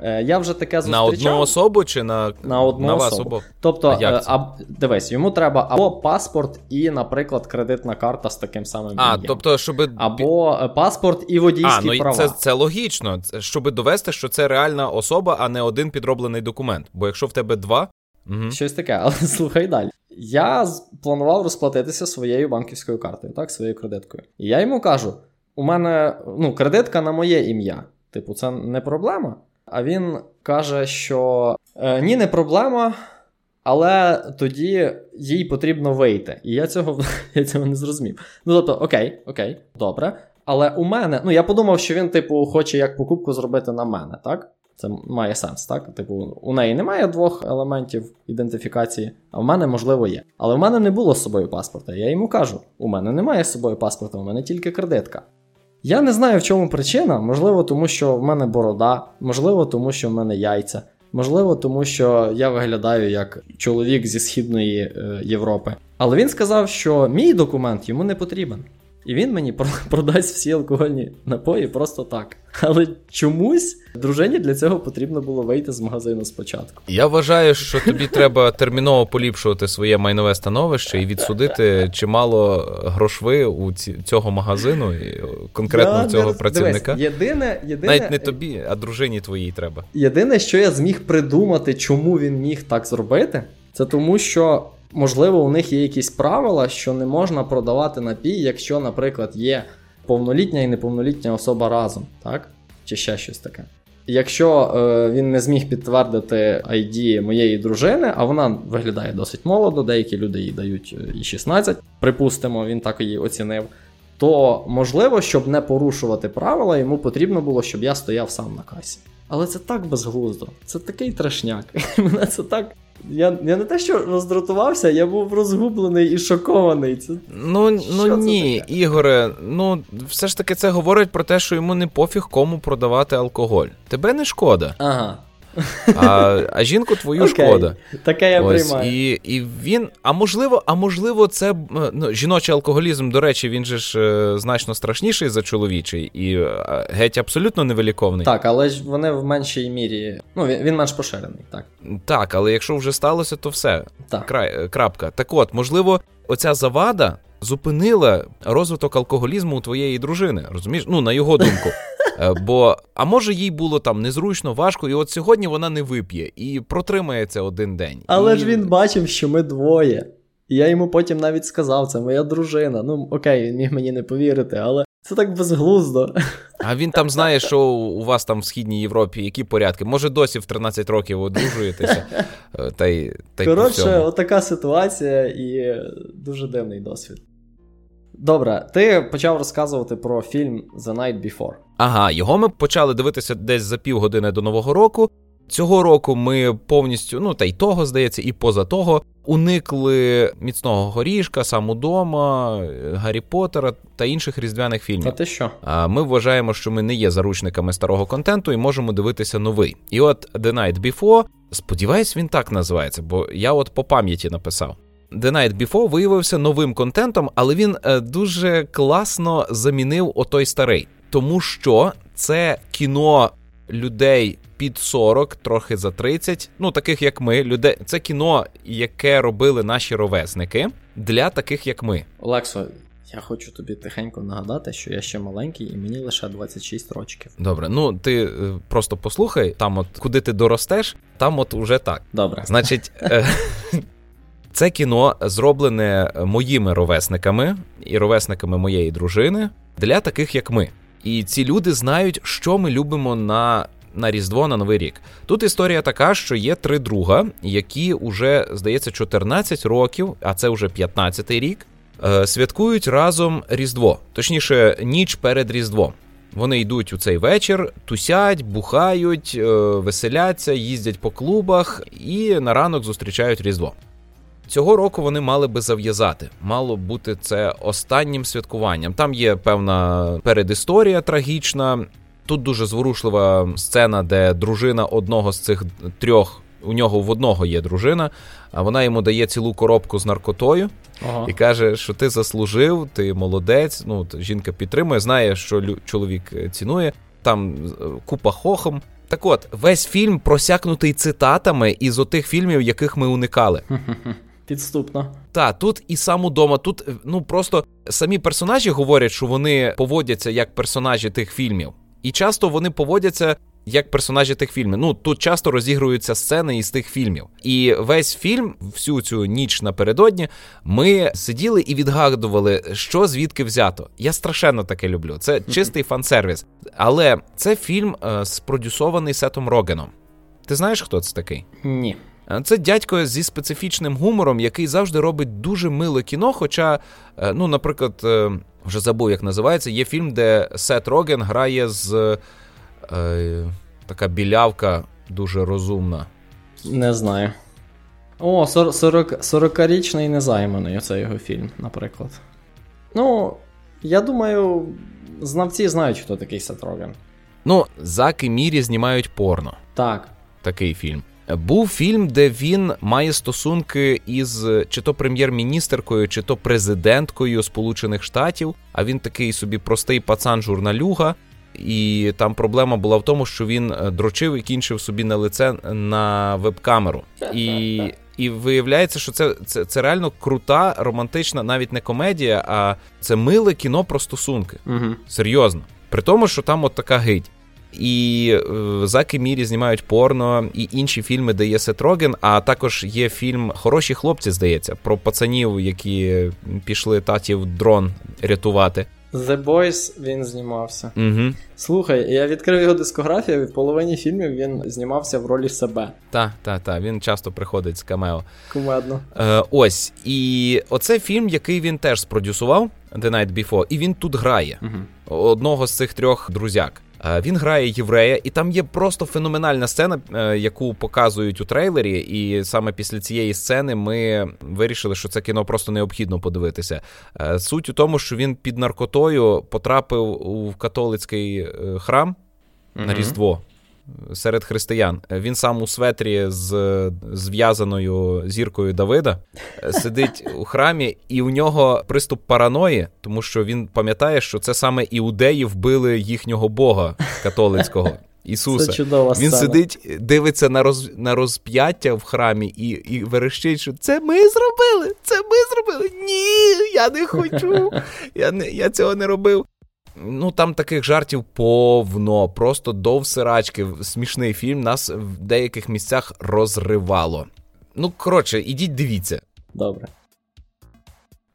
Е, Я вже таке зустрічав. На одну особу чи на на, одну на особу? Вас тобто, е, а, дивись, йому треба або паспорт і, наприклад, кредитна карта з таким самим А, тобто, щоб... Або е, паспорт і водійські а, ну, права. Це це логічно, щоб довести, що це реальна особа, а не один підроблений документ. Бо якщо в тебе два. Угу. Щось таке, але слухай далі. Я планував розплатитися своєю банківською картою, так, своєю кредиткою. І я йому кажу: у мене ну, кредитка на моє ім'я. Типу, це не проблема. А він каже, що е, ні, не проблема, але тоді їй потрібно вийти. І я цього я цього не зрозумів. Ну, тобто, окей, окей, добре. Але у мене, ну я подумав, що він, типу, хоче як покупку зробити на мене, так? Це має сенс, так? Типу, у неї немає двох елементів ідентифікації, а в мене, можливо, є. Але в мене не було з собою паспорта. Я йому кажу: у мене немає з собою паспорта, у мене тільки кредитка. Я не знаю, в чому причина. Можливо, тому що в мене борода, можливо, тому що в мене яйця, можливо, тому що я виглядаю як чоловік зі Східної е, Європи. Але він сказав, що мій документ йому не потрібен. І він мені продасть всі алкогольні напої просто так. Але чомусь дружині для цього потрібно було вийти з магазину спочатку. Я вважаю, що тобі треба терміново поліпшувати своє майнове становище і відсудити чимало грошви у цього магазину, і конкретно я цього не... працівника. Дивись, єдине, єдине... Навіть не тобі, а дружині твоїй треба. Єдине, що я зміг придумати, чому він міг так зробити, це тому, що. Можливо, у них є якісь правила, що не можна продавати напій, якщо, наприклад, є повнолітня і неповнолітня особа разом, так? Чи ще щось таке. Якщо е, він не зміг підтвердити ID моєї дружини, а вона виглядає досить молодо, деякі люди їй дають е, і 16, припустимо, він так її оцінив. То можливо, щоб не порушувати правила, йому потрібно було, щоб я стояв сам на касі. Але це так безглуздо, це такий трешняк. Мене це так я я не те, що роздратувався, я був розгублений і шокований. Це... Ну ну ні, таке? Ігоре, ну все ж таки це говорить про те, що йому не пофіг кому продавати алкоголь. Тебе не шкода. Ага. А а жінку твою okay. шкода. Таке я Ось, приймаю. І і він, а можливо, а можливо, це ну, жіночий алкоголізм, до речі, він же ж е, значно страшніший за чоловічий і е, геть абсолютно невиліковний. Так, але ж вони в меншій мірі. Ну, він він менш поширений, так. Так, але якщо вже сталося, то все. Так. Край, е, крапка. Так от, можливо, оця завада зупинила розвиток алкоголізму у твоєї дружини. Розумієш? Ну, на його думку. Е, бо, а може, їй було там незручно, важко, і от сьогодні вона не вип'є і протримається один день. Але і... ж він бачив, що ми двоє. І я йому потім навіть сказав, це моя дружина. Ну, окей, він міг мені не повірити, але це так безглуздо. А він там знає, що у вас там в Східній Європі які порядки. Може, досі в 13 років одружуєтеся. Е, та й, та й Коротше, отака ситуація і дуже дивний досвід. Добре, ти почав розказувати про фільм The Night Before. Ага, його ми почали дивитися десь за півгодини до Нового року. Цього року ми повністю, ну та й того, здається, і поза того, уникли міцного горішка, сам удома, Гаррі Поттера та інших різдвяних фільмів. Та ти що? А ми вважаємо, що ми не є заручниками старого контенту і можемо дивитися новий. І от The Night Before, сподіваюсь, він так називається, бо я от по пам'яті написав. The Night Before виявився новим контентом, але він е, дуже класно замінив отой старий, тому що це кіно людей під 40, трохи за 30, ну таких як ми. Людей, це кіно, яке робили наші ровесники для таких як ми. Олексо. Я хочу тобі тихенько нагадати, що я ще маленький і мені лише 26 рочків. Добре, ну ти е, просто послухай, там, от куди ти доростеш, там от уже так. Добре. Значить, е, це кіно зроблене моїми ровесниками і ровесниками моєї дружини для таких, як ми. І ці люди знають, що ми любимо на на Різдво на Новий рік. Тут історія така, що є три друга, які уже, здається, 14 років, а це вже 15-й рік, е, святкують разом Різдво, точніше, ніч перед Різдвом. Вони йдуть у цей вечір, тусять, бухають, е, веселяться, їздять по клубах і на ранок зустрічають Різдво. Цього року вони мали би зав'язати. Мало бути це останнім святкуванням. Там є певна передісторія трагічна. Тут дуже зворушлива сцена, де дружина одного з цих трьох. У нього в одного є дружина, а вона йому дає цілу коробку з наркотою ага. і каже, що ти заслужив, ти молодець. Ну, жінка підтримує, знає, що чоловік е, цінує. Там е, купа хохом. Так от, весь фільм просякнутий цитатами із отих фільмів, яких ми уникали. Підступно. Та тут і сам удома, тут ну просто самі персонажі говорять, що вони поводяться як персонажі тих фільмів, і часто вони поводяться. Як персонажі тих фільмів. Ну тут часто розігруються сцени із тих фільмів. І весь фільм, всю цю ніч напередодні, ми сиділи і відгадували, що звідки взято. Я страшенно таке люблю. Це чистий фан-сервіс. Але це фільм е, спродюсований Сетом Рогеном. Ти знаєш, хто це такий? Ні. Це дядько зі специфічним гумором, який завжди робить дуже миле кіно. Хоча, е, ну, наприклад, е, вже забув, як називається, є фільм, де Сет Роген грає з е, така білявка дуже розумна. Не знаю. О, 40-річний незайманий оце його фільм, наприклад. Ну, я думаю, знавці знають, хто такий Сет Роген. Ну, Зак і Мірі знімають порно. Так. Такий фільм. Був фільм, де він має стосунки із чи то прем'єр-міністеркою, чи то президенткою Сполучених Штатів. А він такий собі простий пацан журналюга. І там проблема була в тому, що він е, дрочив і кінчив собі на лице на веб-камеру. І і виявляється, що це це, це реально крута, романтична, навіть не комедія, а це миле кіно про стосунки. Угу. Серйозно. При тому, що там от така гить. І е, Заки Мірі знімають порно і інші фільми, де є Сет Роген, а також є фільм Хороші хлопці, здається, про пацанів, які пішли татів дрон рятувати. The Boys він знімався. Угу. Слухай, я відкрив його дискографію, і в половині фільмів він знімався в ролі себе. Так, так, так, він часто приходить з камео. Кумедно. Е, Ось. І оце фільм, який він теж спродюсував The Night Before, і він тут грає Угу. одного з цих трьох друзяк. Е, він грає єврея, і там є просто феноменальна сцена, е, яку показують у трейлері. І саме після цієї сцени ми вирішили, що це кіно просто необхідно подивитися. Е, суть у тому, що він під наркотою потрапив у католицький храм на Різдво. Серед християн він сам у светрі з зв'язаною зіркою Давида сидить у храмі, і у нього приступ параної, тому що він пам'ятає, що це саме іудеї вбили їхнього Бога католицького. Ісуса. Це чудова Він сцена. сидить, дивиться на роз, на розп'яття в храмі і і верещить, що це ми зробили! Це ми зробили! Ні, я не хочу! Я не, я цього не робив. Ну, там таких жартів повно, просто до всирачки. Смішний фільм нас в деяких місцях розривало. Ну, коротше, ідіть дивіться. Добре.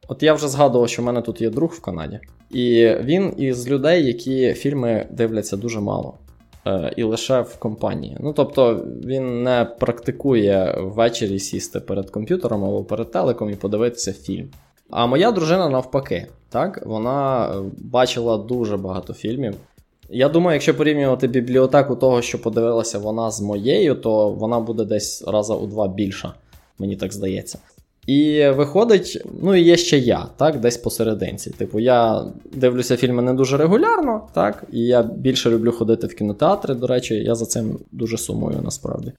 От я вже згадував, що в мене тут є друг в Канаді. І він із людей, які фільми дивляться дуже мало. Е, і лише в компанії. Ну, тобто, він не практикує ввечері сісти перед комп'ютером або перед телеком і подивитися фільм. А моя дружина навпаки, так, вона бачила дуже багато фільмів. Я думаю, якщо порівнювати бібліотеку того, що подивилася вона з моєю, то вона буде десь раза у два більша, мені так здається. І виходить, ну і є ще я, так, десь посерединці. Типу, я дивлюся фільми не дуже регулярно, так, і я більше люблю ходити в кінотеатри. До речі, я за цим дуже сумую насправді.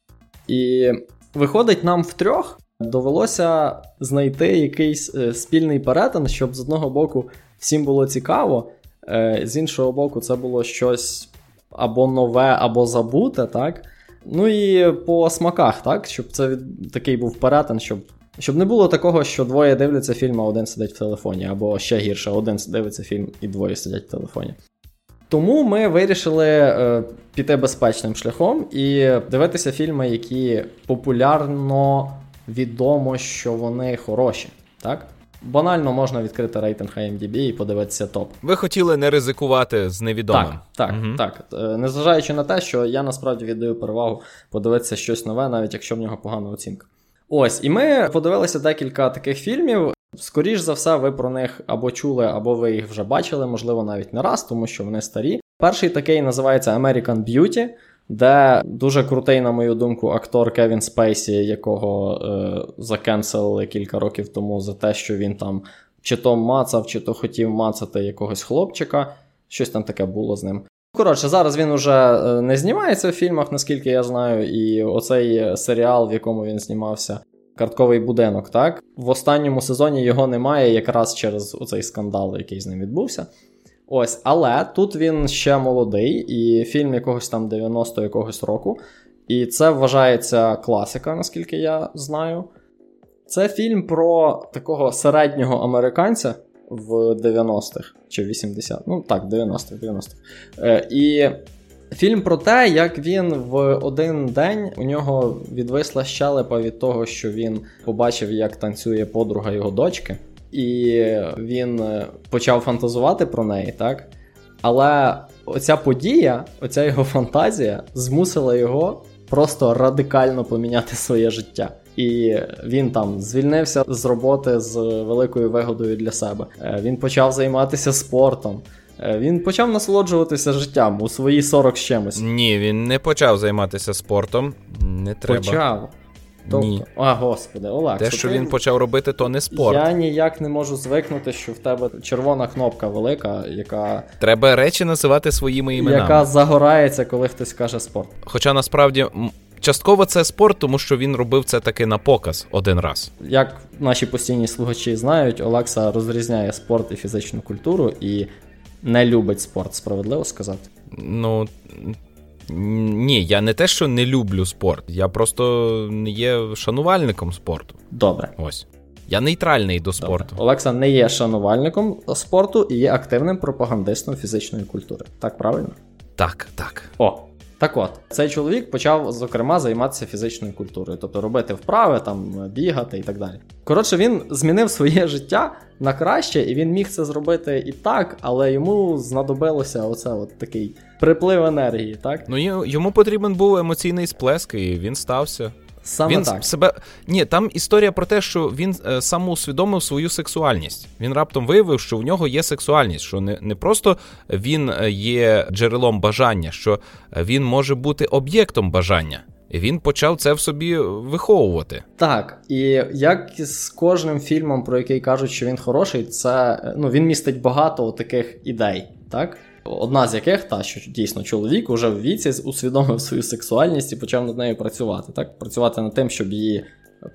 І виходить, нам втрьох довелося знайти якийсь е, спільний перетин, щоб з одного боку всім було цікаво, е, з іншого боку, це було щось або нове, або забуте, так. Ну і по смаках, так, щоб це від... такий був перетин, щоб щоб не було такого, що двоє дивляться фільм, а один сидить в телефоні, або ще гірше, один дивиться фільм і двоє сидять в телефоні. Тому ми вирішили е, піти безпечним шляхом і дивитися фільми, які популярно відомо, що вони хороші. Так? Банально можна відкрити рейтинг IMDb і подивитися топ. Ви хотіли не ризикувати з невідомим. Так, так, угу. так. Е, незважаючи на те, що я насправді віддаю перевагу подивитися щось нове, навіть якщо в нього погана оцінка. Ось, і ми подивилися декілька таких фільмів. Скоріш за все, ви про них або чули, або ви їх вже бачили, можливо, навіть не раз, тому що вони старі. Перший такий називається American Beauty, де дуже крутий, на мою думку, актор Кевін Спейсі, якого е, закенселили кілька років тому за те, що він там чи то мацав, чи то хотів мацати якогось хлопчика. Щось там таке було з ним. Коротше, зараз він уже не знімається в фільмах, наскільки я знаю, і оцей серіал, в якому він знімався, картковий будинок, так? В останньому сезоні його немає якраз через оцей скандал, який з ним відбувся. Ось, але тут він ще молодий, і фільм якогось там 90 якогось року. І це вважається класика, наскільки я знаю. Це фільм про такого середнього американця в 90-х чи 80-х. Ну так, 90-х, 90-х. Е, І фільм про те, як він в один день у нього відвисла щелепа від того, що він побачив, як танцює подруга його дочки. І він почав фантазувати про неї, так? Але оця подія, оця його фантазія змусила його просто радикально поміняти своє життя. І він там звільнився з роботи з великою вигодою для себе. Він почав займатися спортом. Він почав насолоджуватися життям у свої 40 з чимось. Ні, він не почав займатися спортом. Не треба. Почав. Тобто, Ні. А, господи, Олег. Те, що він почав робити, то не спорт. Я ніяк не можу звикнути, що в тебе червона кнопка велика, яка. Треба речі називати своїми іменами. Яка загорається, коли хтось каже спорт. Хоча насправді частково це спорт, тому що він робив це таки на показ один раз. Як наші постійні слухачі знають, Олекса розрізняє спорт і фізичну культуру і не любить спорт, справедливо сказати. Ну. Ні, я не те, що не люблю спорт. Я просто не є шанувальником спорту. Добре. Ось. Я нейтральний до спорту. Добре. Олекса не є шанувальником спорту і є активним пропагандистом фізичної культури. Так правильно? Так, так. О, так от, цей чоловік почав, зокрема, займатися фізичною культурою, тобто робити вправи, там бігати і так далі. Коротше, він змінив своє життя на краще, і він міг це зробити і так, але йому знадобилося оце от такий приплив енергії, так? Ну йому потрібен був емоційний сплеск, і він стався. Саме він так. себе ні, там історія про те, що він е, самоусвідомив свою сексуальність. Він раптом виявив, що в нього є сексуальність, що не не просто він е, є джерелом бажання, що він може бути об'єктом бажання. І Він почав це в собі виховувати. Так, і як з кожним фільмом, про який кажуть, що він хороший, це ну він містить багато таких ідей, так? Одна з яких та що дійсно чоловік уже в віці усвідомив свою сексуальність і почав над нею працювати, так працювати над тим, щоб її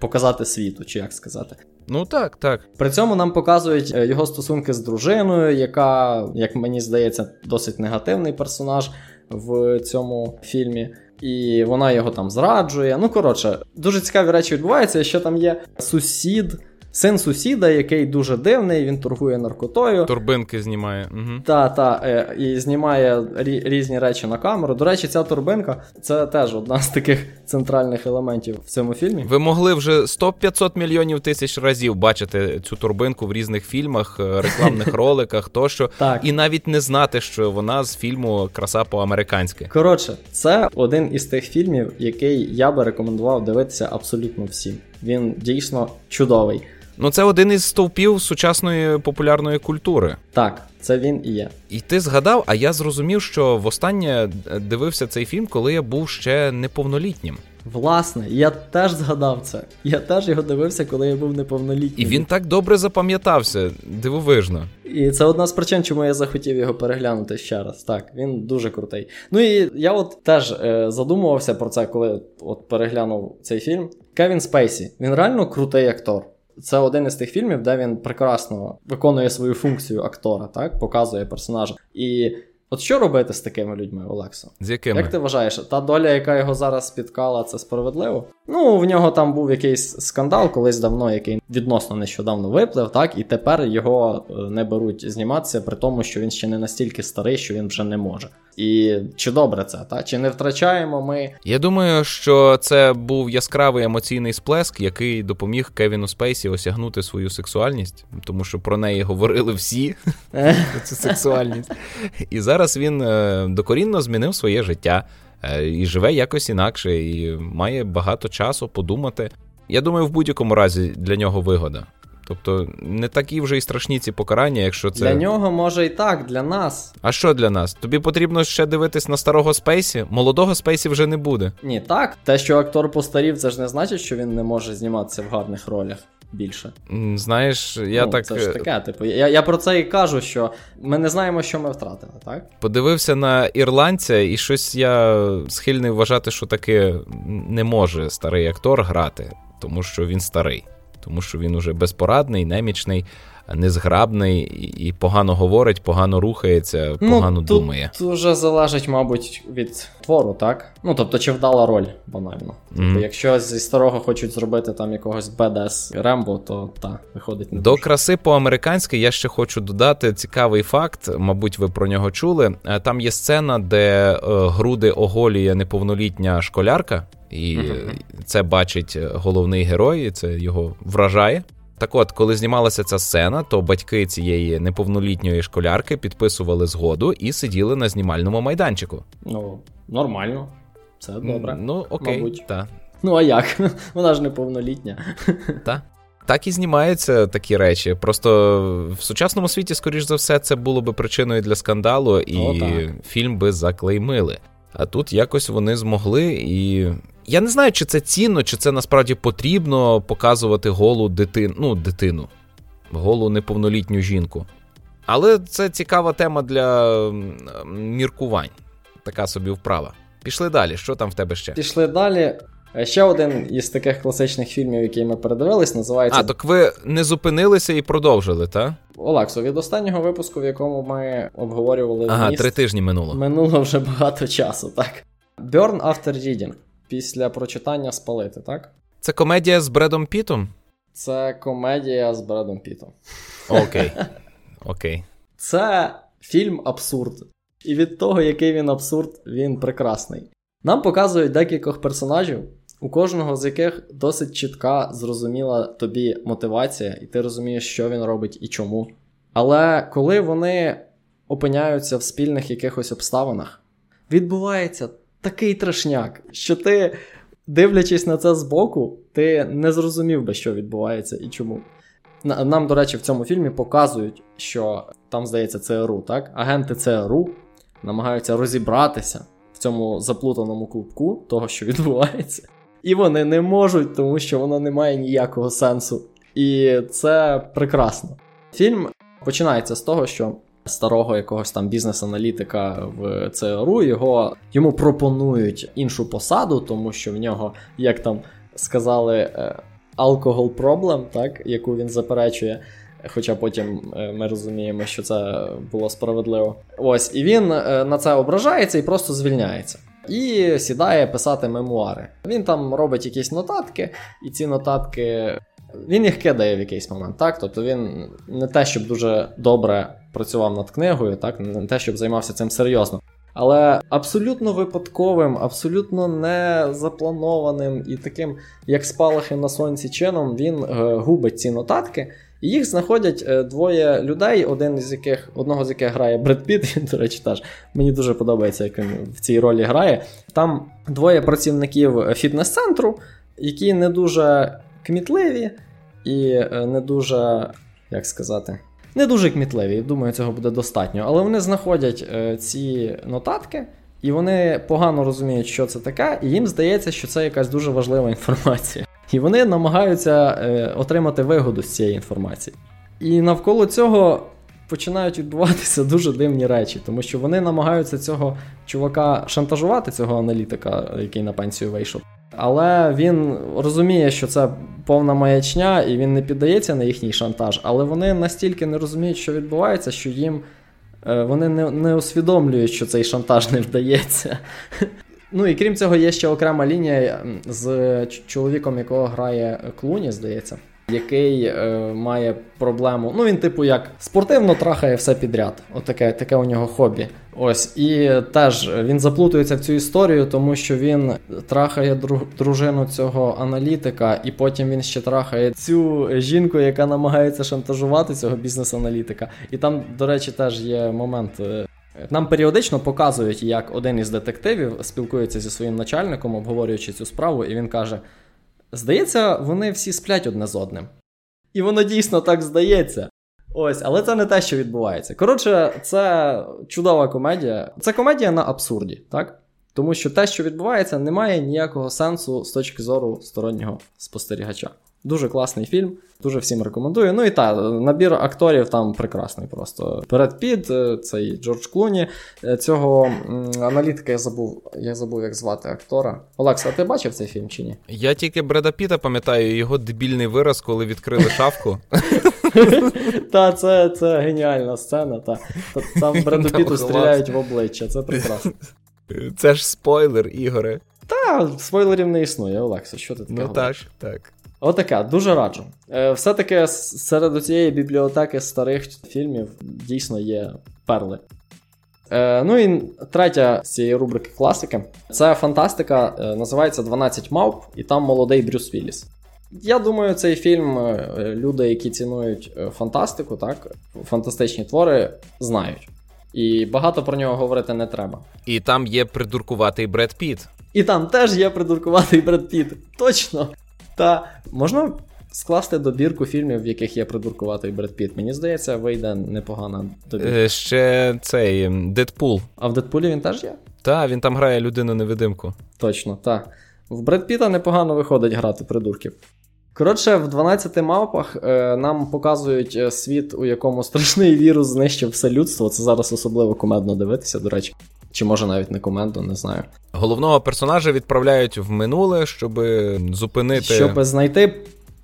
показати світу, чи як сказати. Ну так, так. При цьому нам показують е, його стосунки з дружиною, яка, як мені здається, досить негативний персонаж в цьому фільмі. І вона його там зраджує. Ну коротше, дуже цікаві речі відбуваються. Що там є сусід. Син сусіда, який дуже дивний, він торгує наркотою. Турбинки знімає. Угу. Та, та, е, і знімає рі- різні речі на камеру. До речі, ця турбинка це теж одна з таких центральних елементів в цьому фільмі. Ви могли вже 100-500 мільйонів тисяч разів бачити цю турбинку в різних фільмах, е, рекламних роликах тощо, так. і навіть не знати, що вона з фільму Краса по-американськи. Коротше, це один із тих фільмів, який я би рекомендував дивитися абсолютно всім. Він дійсно чудовий. Ну, це один із стовпів сучасної популярної культури. Так, це він і є. І ти згадав, а я зрозумів, що востаннє дивився цей фільм, коли я був ще неповнолітнім. Власне, я теж згадав це. Я теж його дивився, коли я був неповнолітнім. І він так добре запам'ятався, дивовижно. І це одна з причин, чому я захотів його переглянути ще раз. Так, він дуже крутий. Ну і я от теж е, задумувався про це, коли от переглянув цей фільм. Кевін Спейсі, він реально крутий актор. Це один із тих фільмів, де він прекрасно виконує свою функцію актора, так показує персонажа. І от що робити з такими людьми, Олексо? З якими? Як ти вважаєш, та доля, яка його зараз спіткала, це справедливо? Ну, в нього там був якийсь скандал колись давно, який відносно нещодавно виплив, так, і тепер його не беруть зніматися, при тому, що він ще не настільки старий, що він вже не може. І чи добре це, та? Чи не втрачаємо ми. Я думаю, що це був яскравий емоційний сплеск, який допоміг Кевіну Спейсі осягнути свою сексуальність, тому що про неї говорили всі цю сексуальність. І зараз він докорінно змінив своє життя і живе якось інакше, і має багато часу подумати. Я думаю, в будь-якому разі для нього вигода. Тобто не такі вже й страшні ці покарання, якщо це. Для нього може і так, для нас. А що для нас? Тобі потрібно ще дивитись на старого Спейсі? Молодого Спейсі вже не буде. Ні, так. Те, що актор постарів, це ж не значить, що він не може зніматися в гарних ролях. Більше. Знаєш, я ну, так. Це ж таке, типу, я я про це і кажу, що ми не знаємо, що ми втратили, так? Подивився на ірландця, і щось я схильний вважати, що таки не може старий актор грати, тому що він старий тому що він уже безпорадний, немічний, незграбний і погано говорить, погано рухається, погано ну, думає. Тут вже залежить, мабуть, від твору, так? Ну тобто, чи вдала роль банально. Тобто, mm-hmm. якщо зі старого хочуть зробити там якогось БДС Рембо, то так, виходить не до дуже. краси по-американськи. Я ще хочу додати цікавий факт. Мабуть, ви про нього чули. Там є сцена, де е, груди оголює неповнолітня школярка. І це бачить головний герой, і це його вражає. Так от, коли знімалася ця сцена, то батьки цієї неповнолітньої школярки підписували згоду і сиділи на знімальному майданчику. Ну, нормально, це добре. Ну, окей, мабуть. Та. Ну, а як? Вона ж неповнолітня. Так. Так і знімаються такі речі. Просто в сучасному світі, скоріш за все, це було би причиною для скандалу, і О, фільм би заклеймили. А тут якось вони змогли і. Я не знаю, чи це цінно, чи це насправді потрібно показувати голу дитину, ну, дитину, голу неповнолітню жінку. Але це цікава тема для міркувань. Така собі вправа. Пішли далі. Що там в тебе ще? Пішли далі. Е, Ще один із таких класичних фільмів, який ми передивились, називається А, так ви не зупинилися і продовжили, так? Олексо. Від останнього випуску, в якому ми обговорювали Ага, вміст, три тижні минуло. минуло вже багато часу, так. Burn after reading. Після прочитання спалити, так? Це комедія з Бредом Пітом? Це комедія з Бредом Пітом. Окей. Окей. Це фільм абсурд. І від того, який він абсурд, він прекрасний. Нам показують декількох персонажів, у кожного з яких досить чітка, зрозуміла тобі мотивація, і ти розумієш, що він робить і чому. Але коли вони опиняються в спільних якихось обставинах, відбувається такий трешняк, що ти, дивлячись на це збоку, ти не зрозумів би, що відбувається і чому. Нам, до речі, в цьому фільмі показують, що там, здається, ЦРУ, так? Агенти ЦРУ намагаються розібратися в цьому заплутаному клубку того, що відбувається. І вони не можуть, тому що воно не має ніякого сенсу. І це прекрасно. Фільм починається з того, що старого якогось там бізнес-аналітика в ЦРУ його йому пропонують іншу посаду, тому що в нього, як там сказали, е, алкогол проблем, так, яку він заперечує. Хоча потім е, ми розуміємо, що це було справедливо. Ось, і він е, на це ображається і просто звільняється. І сідає писати мемуари. Він там робить якісь нотатки, і ці нотатки. Він їх кидає в якийсь момент, так? Тобто він не те, щоб дуже добре працював над книгою, так, не те, щоб займався цим серйозно. Але абсолютно випадковим, абсолютно не запланованим і таким, як спалахи на сонці чином, він е, губить ці нотатки. І їх знаходять е, двоє людей, один з яких, одного з яких грає Бред Піт, до речі, теж мені дуже подобається, як він в цій ролі грає. Там двоє працівників фітнес-центру, які не дуже кмітливі і е, не дуже, як сказати, не дуже кмітливі. Думаю, цього буде достатньо. Але вони знаходять е, ці нотатки. І вони погано розуміють, що це таке, і їм здається, що це якась дуже важлива інформація. І вони намагаються е, отримати вигоду з цієї інформації. І навколо цього починають відбуватися дуже дивні речі, тому що вони намагаються цього чувака шантажувати, цього аналітика, який на пенсію вийшов. Але він розуміє, що це повна маячня, і він не піддається на їхній шантаж. Але вони настільки не розуміють, що відбувається, що їм е, вони не, не усвідомлюють, що цей шантаж не вдається. Ну і крім цього, є ще окрема лінія з чоловіком, якого грає Клуні, здається, який е, має проблему. Ну, він, типу, як спортивно трахає все підряд. Отаке таке у нього хобі. Ось. І теж він заплутується в цю історію, тому що він трахає дру- дружину цього аналітика, і потім він ще трахає цю жінку, яка намагається шантажувати цього бізнес-аналітика. І там, до речі, теж є момент. Нам періодично показують, як один із детективів спілкується зі своїм начальником, обговорюючи цю справу, і він каже: Здається, вони всі сплять одне з одним. І воно дійсно так здається. Ось, але це не те, що відбувається. Коротше, це чудова комедія. Це комедія на абсурді, так? Тому що те, що відбувається, не має ніякого сенсу з точки зору стороннього спостерігача. Дуже класний фільм, дуже всім рекомендую. Ну і та, набір акторів там прекрасний просто. Перед Піт, е, цей Джордж Клуні. Е, Цього аналітика я забув, я забув, як звати актора. Олекса, а ти бачив цей фільм чи ні? Я тільки Бреда Піта пам'ятаю його дебільний вираз, коли відкрили шафку. Та, це, це геніальна сцена. Та. Та- Там Бреду Піту стріляють в обличчя, це прекрасно. Це ж спойлер, Ігоре. Та, спойлерів не існує, Олекса, що ти таке Ну так, так. Отака, дуже раджу. Е, все-таки серед цієї бібліотеки старих фільмів дійсно є перли. Е, ну і третя з цієї рубрики класики це фантастика, е, називається 12 мавп, і там молодий Брюс Вілліс. Я думаю, цей фільм люди, які цінують фантастику, так, фантастичні твори, знають. І багато про нього говорити не треба. І там є придуркуватий Бред Піт. І там теж є придуркуватий Бред Піт. Точно. Та можна скласти добірку фільмів, в яких є придуркуватий Бред Піт. Мені здається, вийде непогана добірка. Е, Ще цей Дедпул. А в Дедпулі він теж є? Та, він там грає людину-невидимку. Точно, так. В Бред Піта непогано виходить грати придурків. Коротше, в 12 мавпах е, нам показують е, світ, у якому страшний вірус знищив все людство. Це зараз особливо кумедно дивитися, до речі. Чи може навіть не коменду, не знаю. Головного персонажа відправляють в минуле, щоб зупинити. Щоб знайти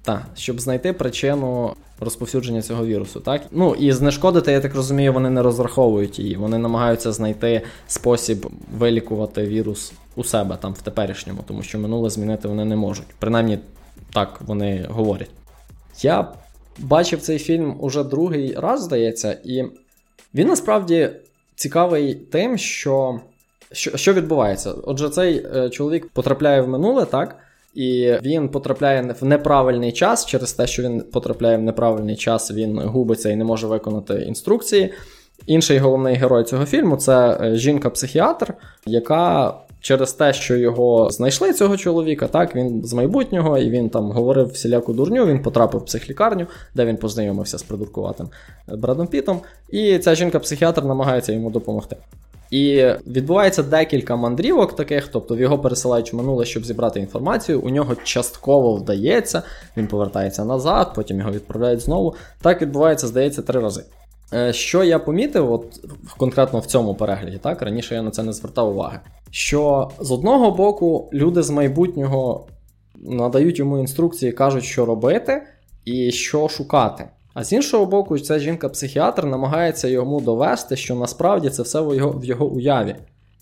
та, щоб знайти причину розповсюдження цього вірусу, так? Ну і знешкодити, я так розумію, вони не розраховують її. Вони намагаються знайти спосіб вилікувати вірус у себе там в теперішньому, тому що минуле змінити вони не можуть. Принаймні, так вони говорять. Я бачив цей фільм уже другий раз, здається, і він насправді цікавий тим, що що, що відбувається. Отже, цей е, чоловік потрапляє в минуле, так? І він потрапляє в неправильний час. Через те, що він потрапляє в неправильний час, він губиться і не може виконати інструкції. Інший головний герой цього фільму це е, жінка-психіатр, яка через те, що його знайшли цього чоловіка, так він з майбутнього, і він там говорив всіляку дурню. Він потрапив в психлікарню, де він познайомився з придуркуватим е, Брадом Пітом. І ця жінка-психіатр намагається йому допомогти. І відбувається декілька мандрівок таких, тобто в його пересилають в минуле, щоб зібрати інформацію. У нього частково вдається, він повертається назад, потім його відправляють знову. Так відбувається, здається, три рази. Е, що я помітив, от конкретно в цьому перегляді, так раніше я на це не звертав уваги. Що з одного боку люди з майбутнього надають йому інструкції, кажуть, що робити і що шукати. А з іншого боку, ця жінка-психіатр намагається йому довести, що насправді це все в його в його уяві,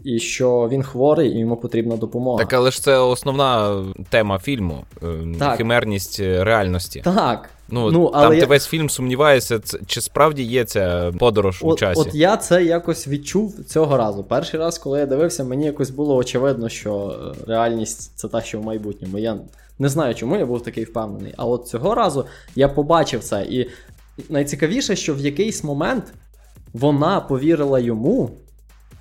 і що він хворий і йому потрібна допомога. Так, але ж це основна тема фільму е, так. химерність е, реальності. Так. Ну, ну але Там я... ти весь фільм сумніваєшся, чи справді є ця подорож от, у часі. От я це якось відчув цього разу. Перший раз, коли я дивився, мені якось було очевидно, що е, реальність це та, що в майбутньому. Я не знаю, чому я був такий впевнений. А от цього разу я побачив це. І найцікавіше, що в якийсь момент вона повірила йому,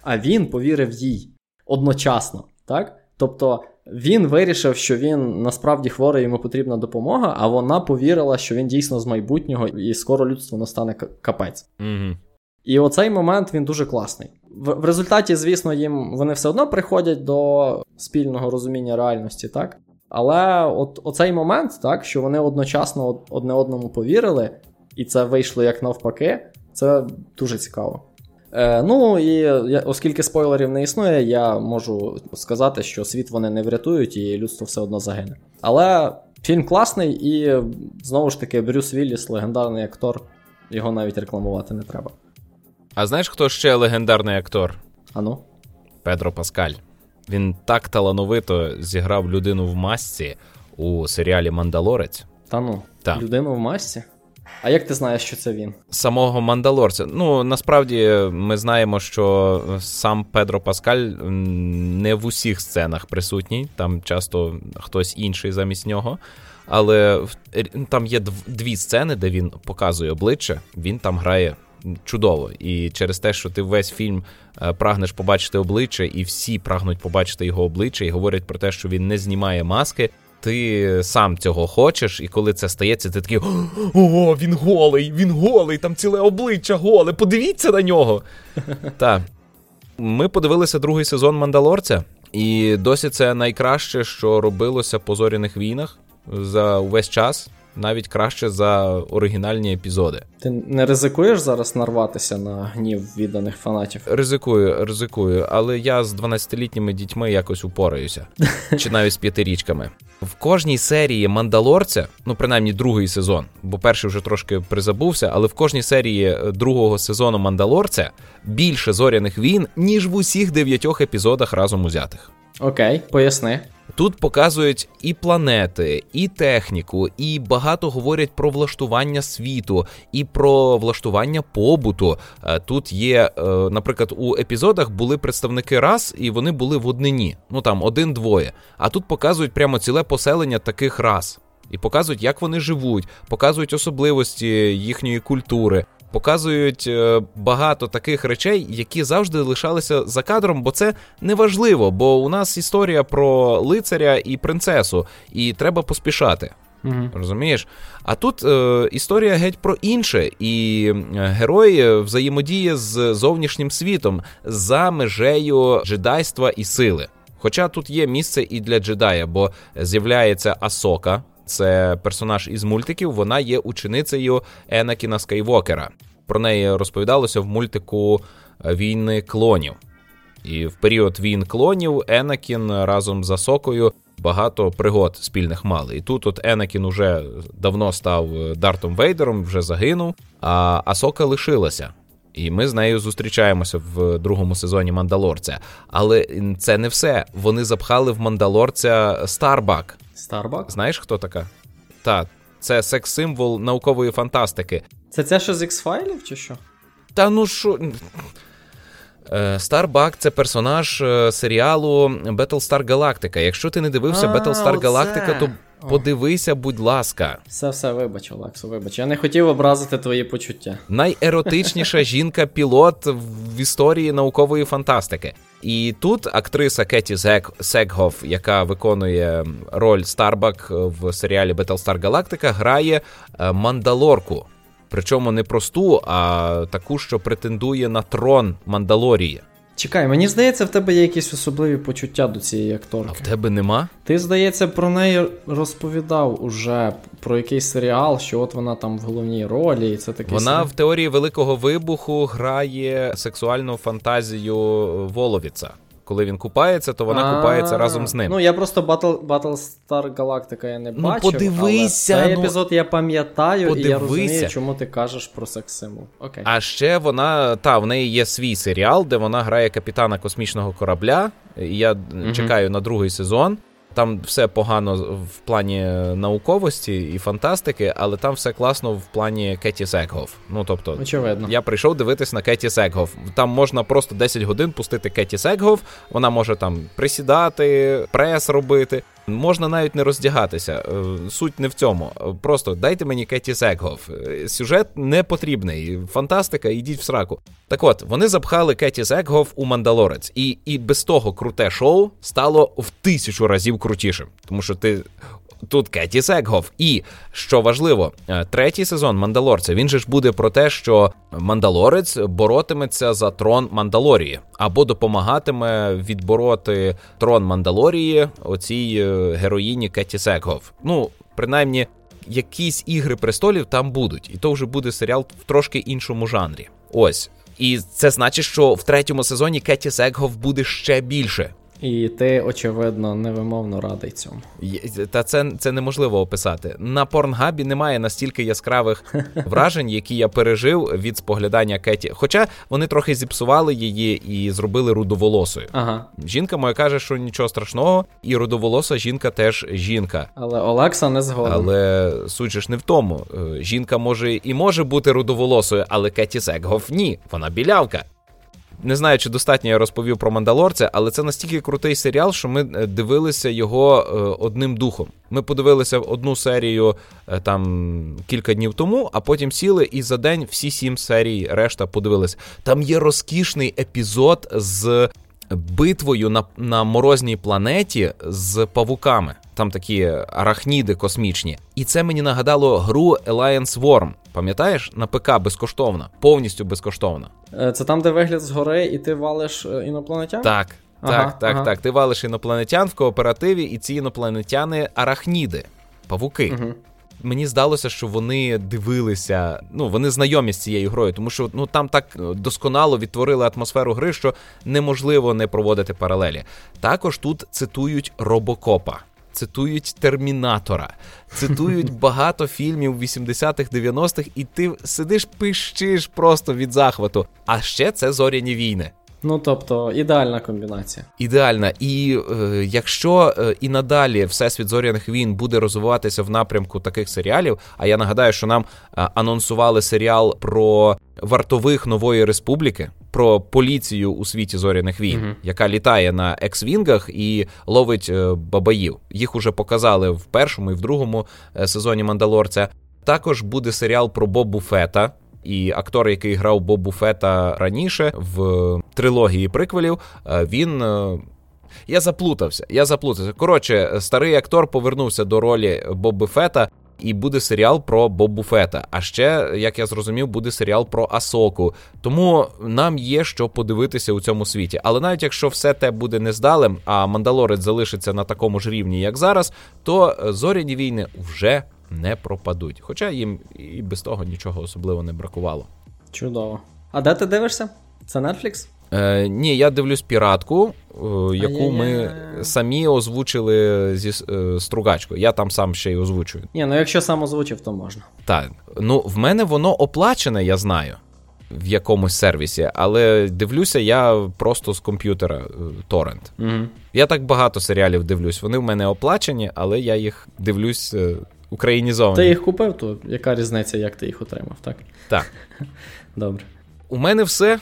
а він повірив їй одночасно. так? Тобто він вирішив, що він насправді хворий, йому потрібна допомога, а вона повірила, що він дійсно з майбутнього і скоро людство настане капець. Угу. І оцей момент він дуже класний. В, в результаті, звісно, їм вони все одно приходять до спільного розуміння реальності, так? Але от оцей момент, так, що вони одночасно одне одному повірили, і це вийшло як навпаки, це дуже цікаво. Е, Ну і я, оскільки спойлерів не існує, я можу сказати, що світ вони не врятують, і людство все одно загине. Але фільм класний, і знову ж таки, Брюс Вілліс, легендарний актор, його навіть рекламувати не треба. А знаєш, хто ще легендарний актор? Ану? Педро Паскаль. Він так талановито зіграв людину в масці у серіалі Мандалорець. Та ну, так. людину в масці? А як ти знаєш, що це він? Самого Мандалорця. Ну насправді ми знаємо, що сам Педро Паскаль не в усіх сценах присутній, там часто хтось інший замість нього. Але там є дві сцени, де він показує обличчя, він там грає чудово. І через те, що ти весь фільм е, прагнеш побачити обличчя, і всі прагнуть побачити його обличчя, і говорять про те, що він не знімає маски. Ти сам цього хочеш, і коли це стається, ти такий о, він голий, він голий, там ціле обличчя голе. Подивіться на нього. Так. Ми подивилися другий сезон Мандалорця, і досі це найкраще, що робилося по зоряних війнах за увесь час навіть краще за оригінальні епізоди. Ти не ризикуєш зараз нарватися на гнів відданих фанатів? Ризикую, ризикую, але я з 12-літніми дітьми якось упораюся, чи навіть з п'ятирічками. В кожній серії Мандалорця, ну принаймні другий сезон, бо перший вже трошки призабувся, але в кожній серії другого сезону Мандалорця більше зоряних війн, ніж в усіх дев'ятьох епізодах разом узятих. Окей, поясни. Тут показують і планети, і техніку, і багато говорять про влаштування світу, і про влаштування побуту. Е, тут є, е, наприклад, у епізодах були представники рас, і вони були в однині. Ну там один-двоє. А тут показують прямо ціле поселення таких рас. І показують, як вони живуть, показують особливості їхньої культури показують е, багато таких речей, які завжди лишалися за кадром, бо це не важливо, бо у нас історія про лицаря і принцесу, і треба поспішати. Угу. Розумієш? А тут е, історія геть про інше, і е, герой взаємодіє з зовнішнім світом за межею джедайства і сили. Хоча тут є місце і для джедая, бо з'являється Асока, це персонаж із мультиків. Вона є ученицею Енакіна Скайвокера. Про неї розповідалося в мультику е, Війни клонів. І в період війн клонів Енакін разом з Асокою багато пригод спільних мали. І тут от Енакін уже давно став Дартом Вейдером, вже загинув, а Асока лишилася. І ми з нею зустрічаємося в другому сезоні Мандалорця. Але це не все. Вони запхали в Мандалорця Старбак. Старбак? Знаєш, хто така? Так, це секс-символ наукової фантастики. Це це що з X-файлів, чи що? Та ну що. Старбак це персонаж е, серіалу Battlestar Galactica. Якщо ти не дивився Battlestar Galactica, то подивися, будь ласка. Все, все, вибач, Олексо, вибач. Я не хотів образити твої почуття. Найеротичніша жінка-пілот в історії наукової фантастики. І тут актриса Кеті Сеггоф, яка виконує роль Старбак в серіалі Battlestar Galactica, грає е, Мандалорку. Причому не просту, а таку, що претендує на трон Мандалорії. Чекай, мені здається, в тебе є якісь особливі почуття до цієї акторки. А в тебе нема? Ти, здається, про неї розповідав уже про якийсь серіал, що от вона там в головній ролі, і це таке. Вона серіал. в теорії великого вибуху грає сексуальну фантазію Воловіца коли він купається, то вона купається разом з ним. Ну я просто Battle, Battlestar Galactica я не ну, бачив, подивися, але цей ну, епізод я пам'ятаю, подивися. і я розумію, чому ти кажеш про секс-символ. Окей. А ще вона, та, в неї є свій серіал, де вона грає капітана космічного корабля. Я угу. чекаю на другий сезон. Там все погано в плані науковості і фантастики, але там все класно в плані Кеті Секгоф. Ну тобто, Очевидно. я прийшов дивитись на Кеті Секгоф. Там можна просто 10 годин пустити Кеті Секгоф. Вона може там присідати, прес робити. Можна навіть не роздягатися. Е, суть не в цьому. Просто дайте мені Кеті Секгоф. Е, сюжет не потрібний. Фантастика, ідіть в сраку. Так от, вони запхали Кеті Секгоф у Мандалорець. І і без того круте шоу стало в тисячу разів крутішим. Тому що ти. Тут Кеті Секгоф. І що важливо, е, третій сезон Мандалорця він же ж буде про те, що Мандалорець боротиметься за трон Мандалорії або допомагатиме відбороти трон Мандалорії оцій героїні Кеті Секгоф. Ну, принаймні, якісь ігри престолів там будуть, і то вже буде серіал в трошки іншому жанрі. Ось. І це значить, що в третьому сезоні Кеті Секгоф буде ще більше. І ти, очевидно, невимовно радий цьому. Та це це неможливо описати. На порнгабі немає настільки яскравих вражень, які я пережив від споглядання Кеті. Хоча вони трохи зіпсували її і зробили рудоволосою. Ага. Жінка моя каже, що нічого страшного, і рудоволоса жінка теж жінка. Але Олекса не згоден. Але суть ж не в тому. Е, жінка може і може бути рудоволосою, але Кеті Секгоф ні, вона білявка. Не знаю, чи достатньо я розповів про Мандалорця, але це настільки крутий серіал, що ми е, дивилися його е, одним духом. Ми подивилися одну серію е, там кілька днів тому, а потім сіли і за день всі сім серій решта подивилися. Там є розкішний епізод з битвою на, на морозній планеті з павуками. Там такі арахніди космічні. І це мені нагадало гру Alliance Worm. Пам'ятаєш? На ПК безкоштовно, повністю безкоштовно. Це там, де вигляд згори, і ти валиш інопланетян? Так. Ага, так, так, ага. так. Ти валиш інопланетян в кооперативі, і ці інопланетяни арахніди, павуки. Угу. Мені здалося, що вони дивилися, ну вони знайомі з цією грою, тому що ну там так досконало відтворили атмосферу гри, що неможливо не проводити паралелі. Також тут цитують робокопа. Цитують Термінатора, цитують багато фільмів 80-х, 90-х, і ти сидиш, пищиш просто від захвату. А ще це зоряні війни. Ну тобто ідеальна комбінація. Ідеальна. І е, якщо е, і надалі всесвіт зоряних війн буде розвиватися в напрямку таких серіалів, а я нагадаю, що нам е, анонсували серіал про вартових нової республіки. Про поліцію у світі зоряних війн, uh-huh. яка літає на екс-вінгах і ловить е, бабаїв. Їх уже показали в першому і в другому е, сезоні Мандалорця. Також буде серіал про Бобу Фета, і актор, який грав Бобу Фета раніше в трилогії приквелів, е, він. Я заплутався. Я заплутався. Коротше, старий актор повернувся до ролі Боби Фета. І буде серіал про Бобу Фета. А ще, як я зрозумів, буде серіал про Асоку. Тому нам є що подивитися у цьому світі. Але навіть якщо все те буде нездалим, а Мандалорець залишиться на такому ж рівні, як зараз, то зоряні війни вже не пропадуть. Хоча їм і без того нічого особливо не бракувало. Чудово. А де ти дивишся? Це Netflix? Е, Ні, я дивлюсь піратку, е, яку ми самі озвучили зі е, стругачкою. Я там сам ще й озвучую. Ні, ну якщо сам озвучив, то можна. Так, ну в мене воно оплачене, я знаю. В якомусь сервісі, але дивлюся я просто з комп'ютера е, торрент. Угу. Я так багато серіалів дивлюсь. Вони в мене оплачені, але я їх дивлюсь е, українізовані. Ти їх купив, то яка різниця, як ти їх отримав, так? Так. Добре. У мене все.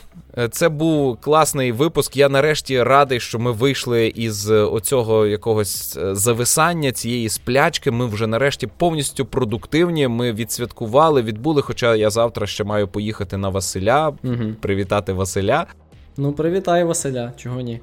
Це був класний випуск. Я нарешті радий, що ми вийшли із е, оцього якогось е, зависання цієї сплячки. Ми вже нарешті повністю продуктивні. Ми відсвяткували, відбули. Хоча я завтра ще маю поїхати на Василя, Угу. привітати Василя. Ну, привітаю Василя, чого ні.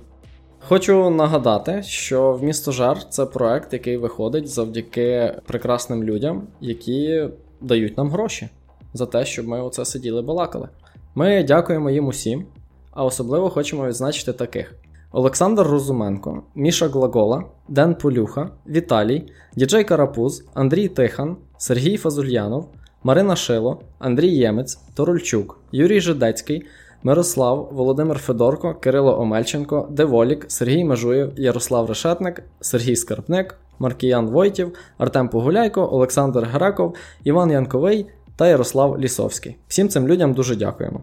Хочу нагадати, що в місто Жар це проект, який виходить завдяки прекрасним людям, які дають нам гроші за те, щоб ми оце сиділи балакали. Ми дякуємо їм усім, а особливо хочемо відзначити таких: Олександр Розуменко, Міша Глагола, Ден Полюха, Віталій, Діджей Карапуз, Андрій Тихан, Сергій Фазульянов, Марина Шило, Андрій Ємець, Торольчук, Юрій Жидецький, Мирослав, Володимир Федорко, Кирило Омельченко, Деволік, Сергій Межуєв, Ярослав Решетник, Сергій Скарпник, Маркіян Войтів, Артем Погуляйко, Олександр Греков, Іван Янковий та Ярослав Лісовський. Всім цим людям дуже дякуємо.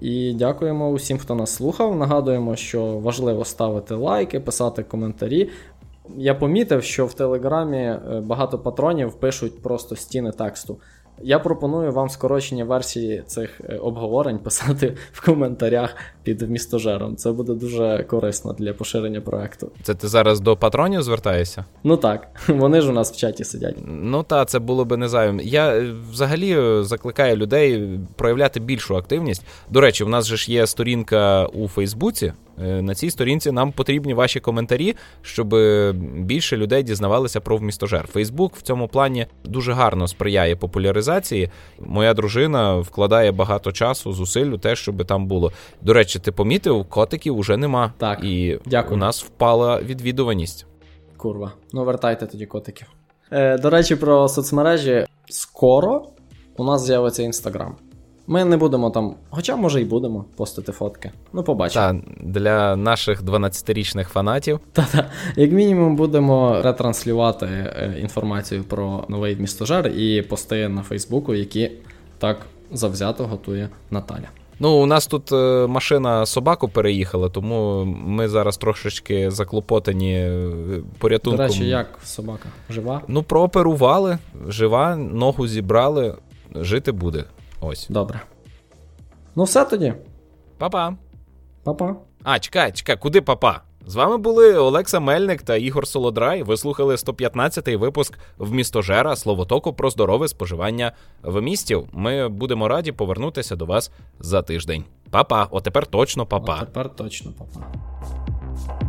І дякуємо усім, хто нас слухав. Нагадуємо, що важливо ставити лайки, писати коментарі. Я помітив, що в Телеграмі е, багато патронів пишуть просто стіни тексту. Я пропоную вам скорочені версії цих е, обговорень писати в коментарях під містожером. Це буде дуже корисно для поширення проекту. Це ти зараз до патронів звертаєшся? Ну так, вони ж у нас в чаті сидять. Ну та це було би незайвим. Я е, взагалі е, закликаю людей проявляти більшу активність. До речі, в нас же ж є сторінка у Фейсбуці. Е, На цій сторінці нам потрібні ваші коментарі, щоб е, більше людей дізнавалися про вмістожер. Фейсбук в цьому плані дуже гарно сприяє популяризації. Моя дружина вкладає багато часу, зусиль у те, щоб там було. До речі, ти помітив, котиків уже нема. Так, і дякую. у нас впала відвідуваність. Курва. Ну, вертайте тоді котиків. Е, до речі, про соцмережі. Скоро у нас з'явиться інстаграм. Ми не будемо там, хоча може і будемо постити фотки. Ну, побачимо. Та для наших 12-річних фанатів Та-та. Як мінімум, будемо ретранслювати е, інформацію про новий містожер і пости на Фейсбуку, які так завзято готує Наталя. Ну, у нас тут е, машина собаку переїхала, тому ми зараз трошечки заклопотані е, порятунком. До речі, як собака? Жива? Ну, прооперували, жива, ногу зібрали, жити буде. Ось. Добре. Ну, все тоді. Па-па. Па-па. А, чекай, чекай, куди папа? З вами були Олекса Мельник та Ігор Солодрай. Ви слухали 115-й випуск в містожера словотоку про здорове споживання вмістів. Ми будемо раді повернутися до вас за тиждень. Па-па, о тепер точно па-па. Тепер точно па-па.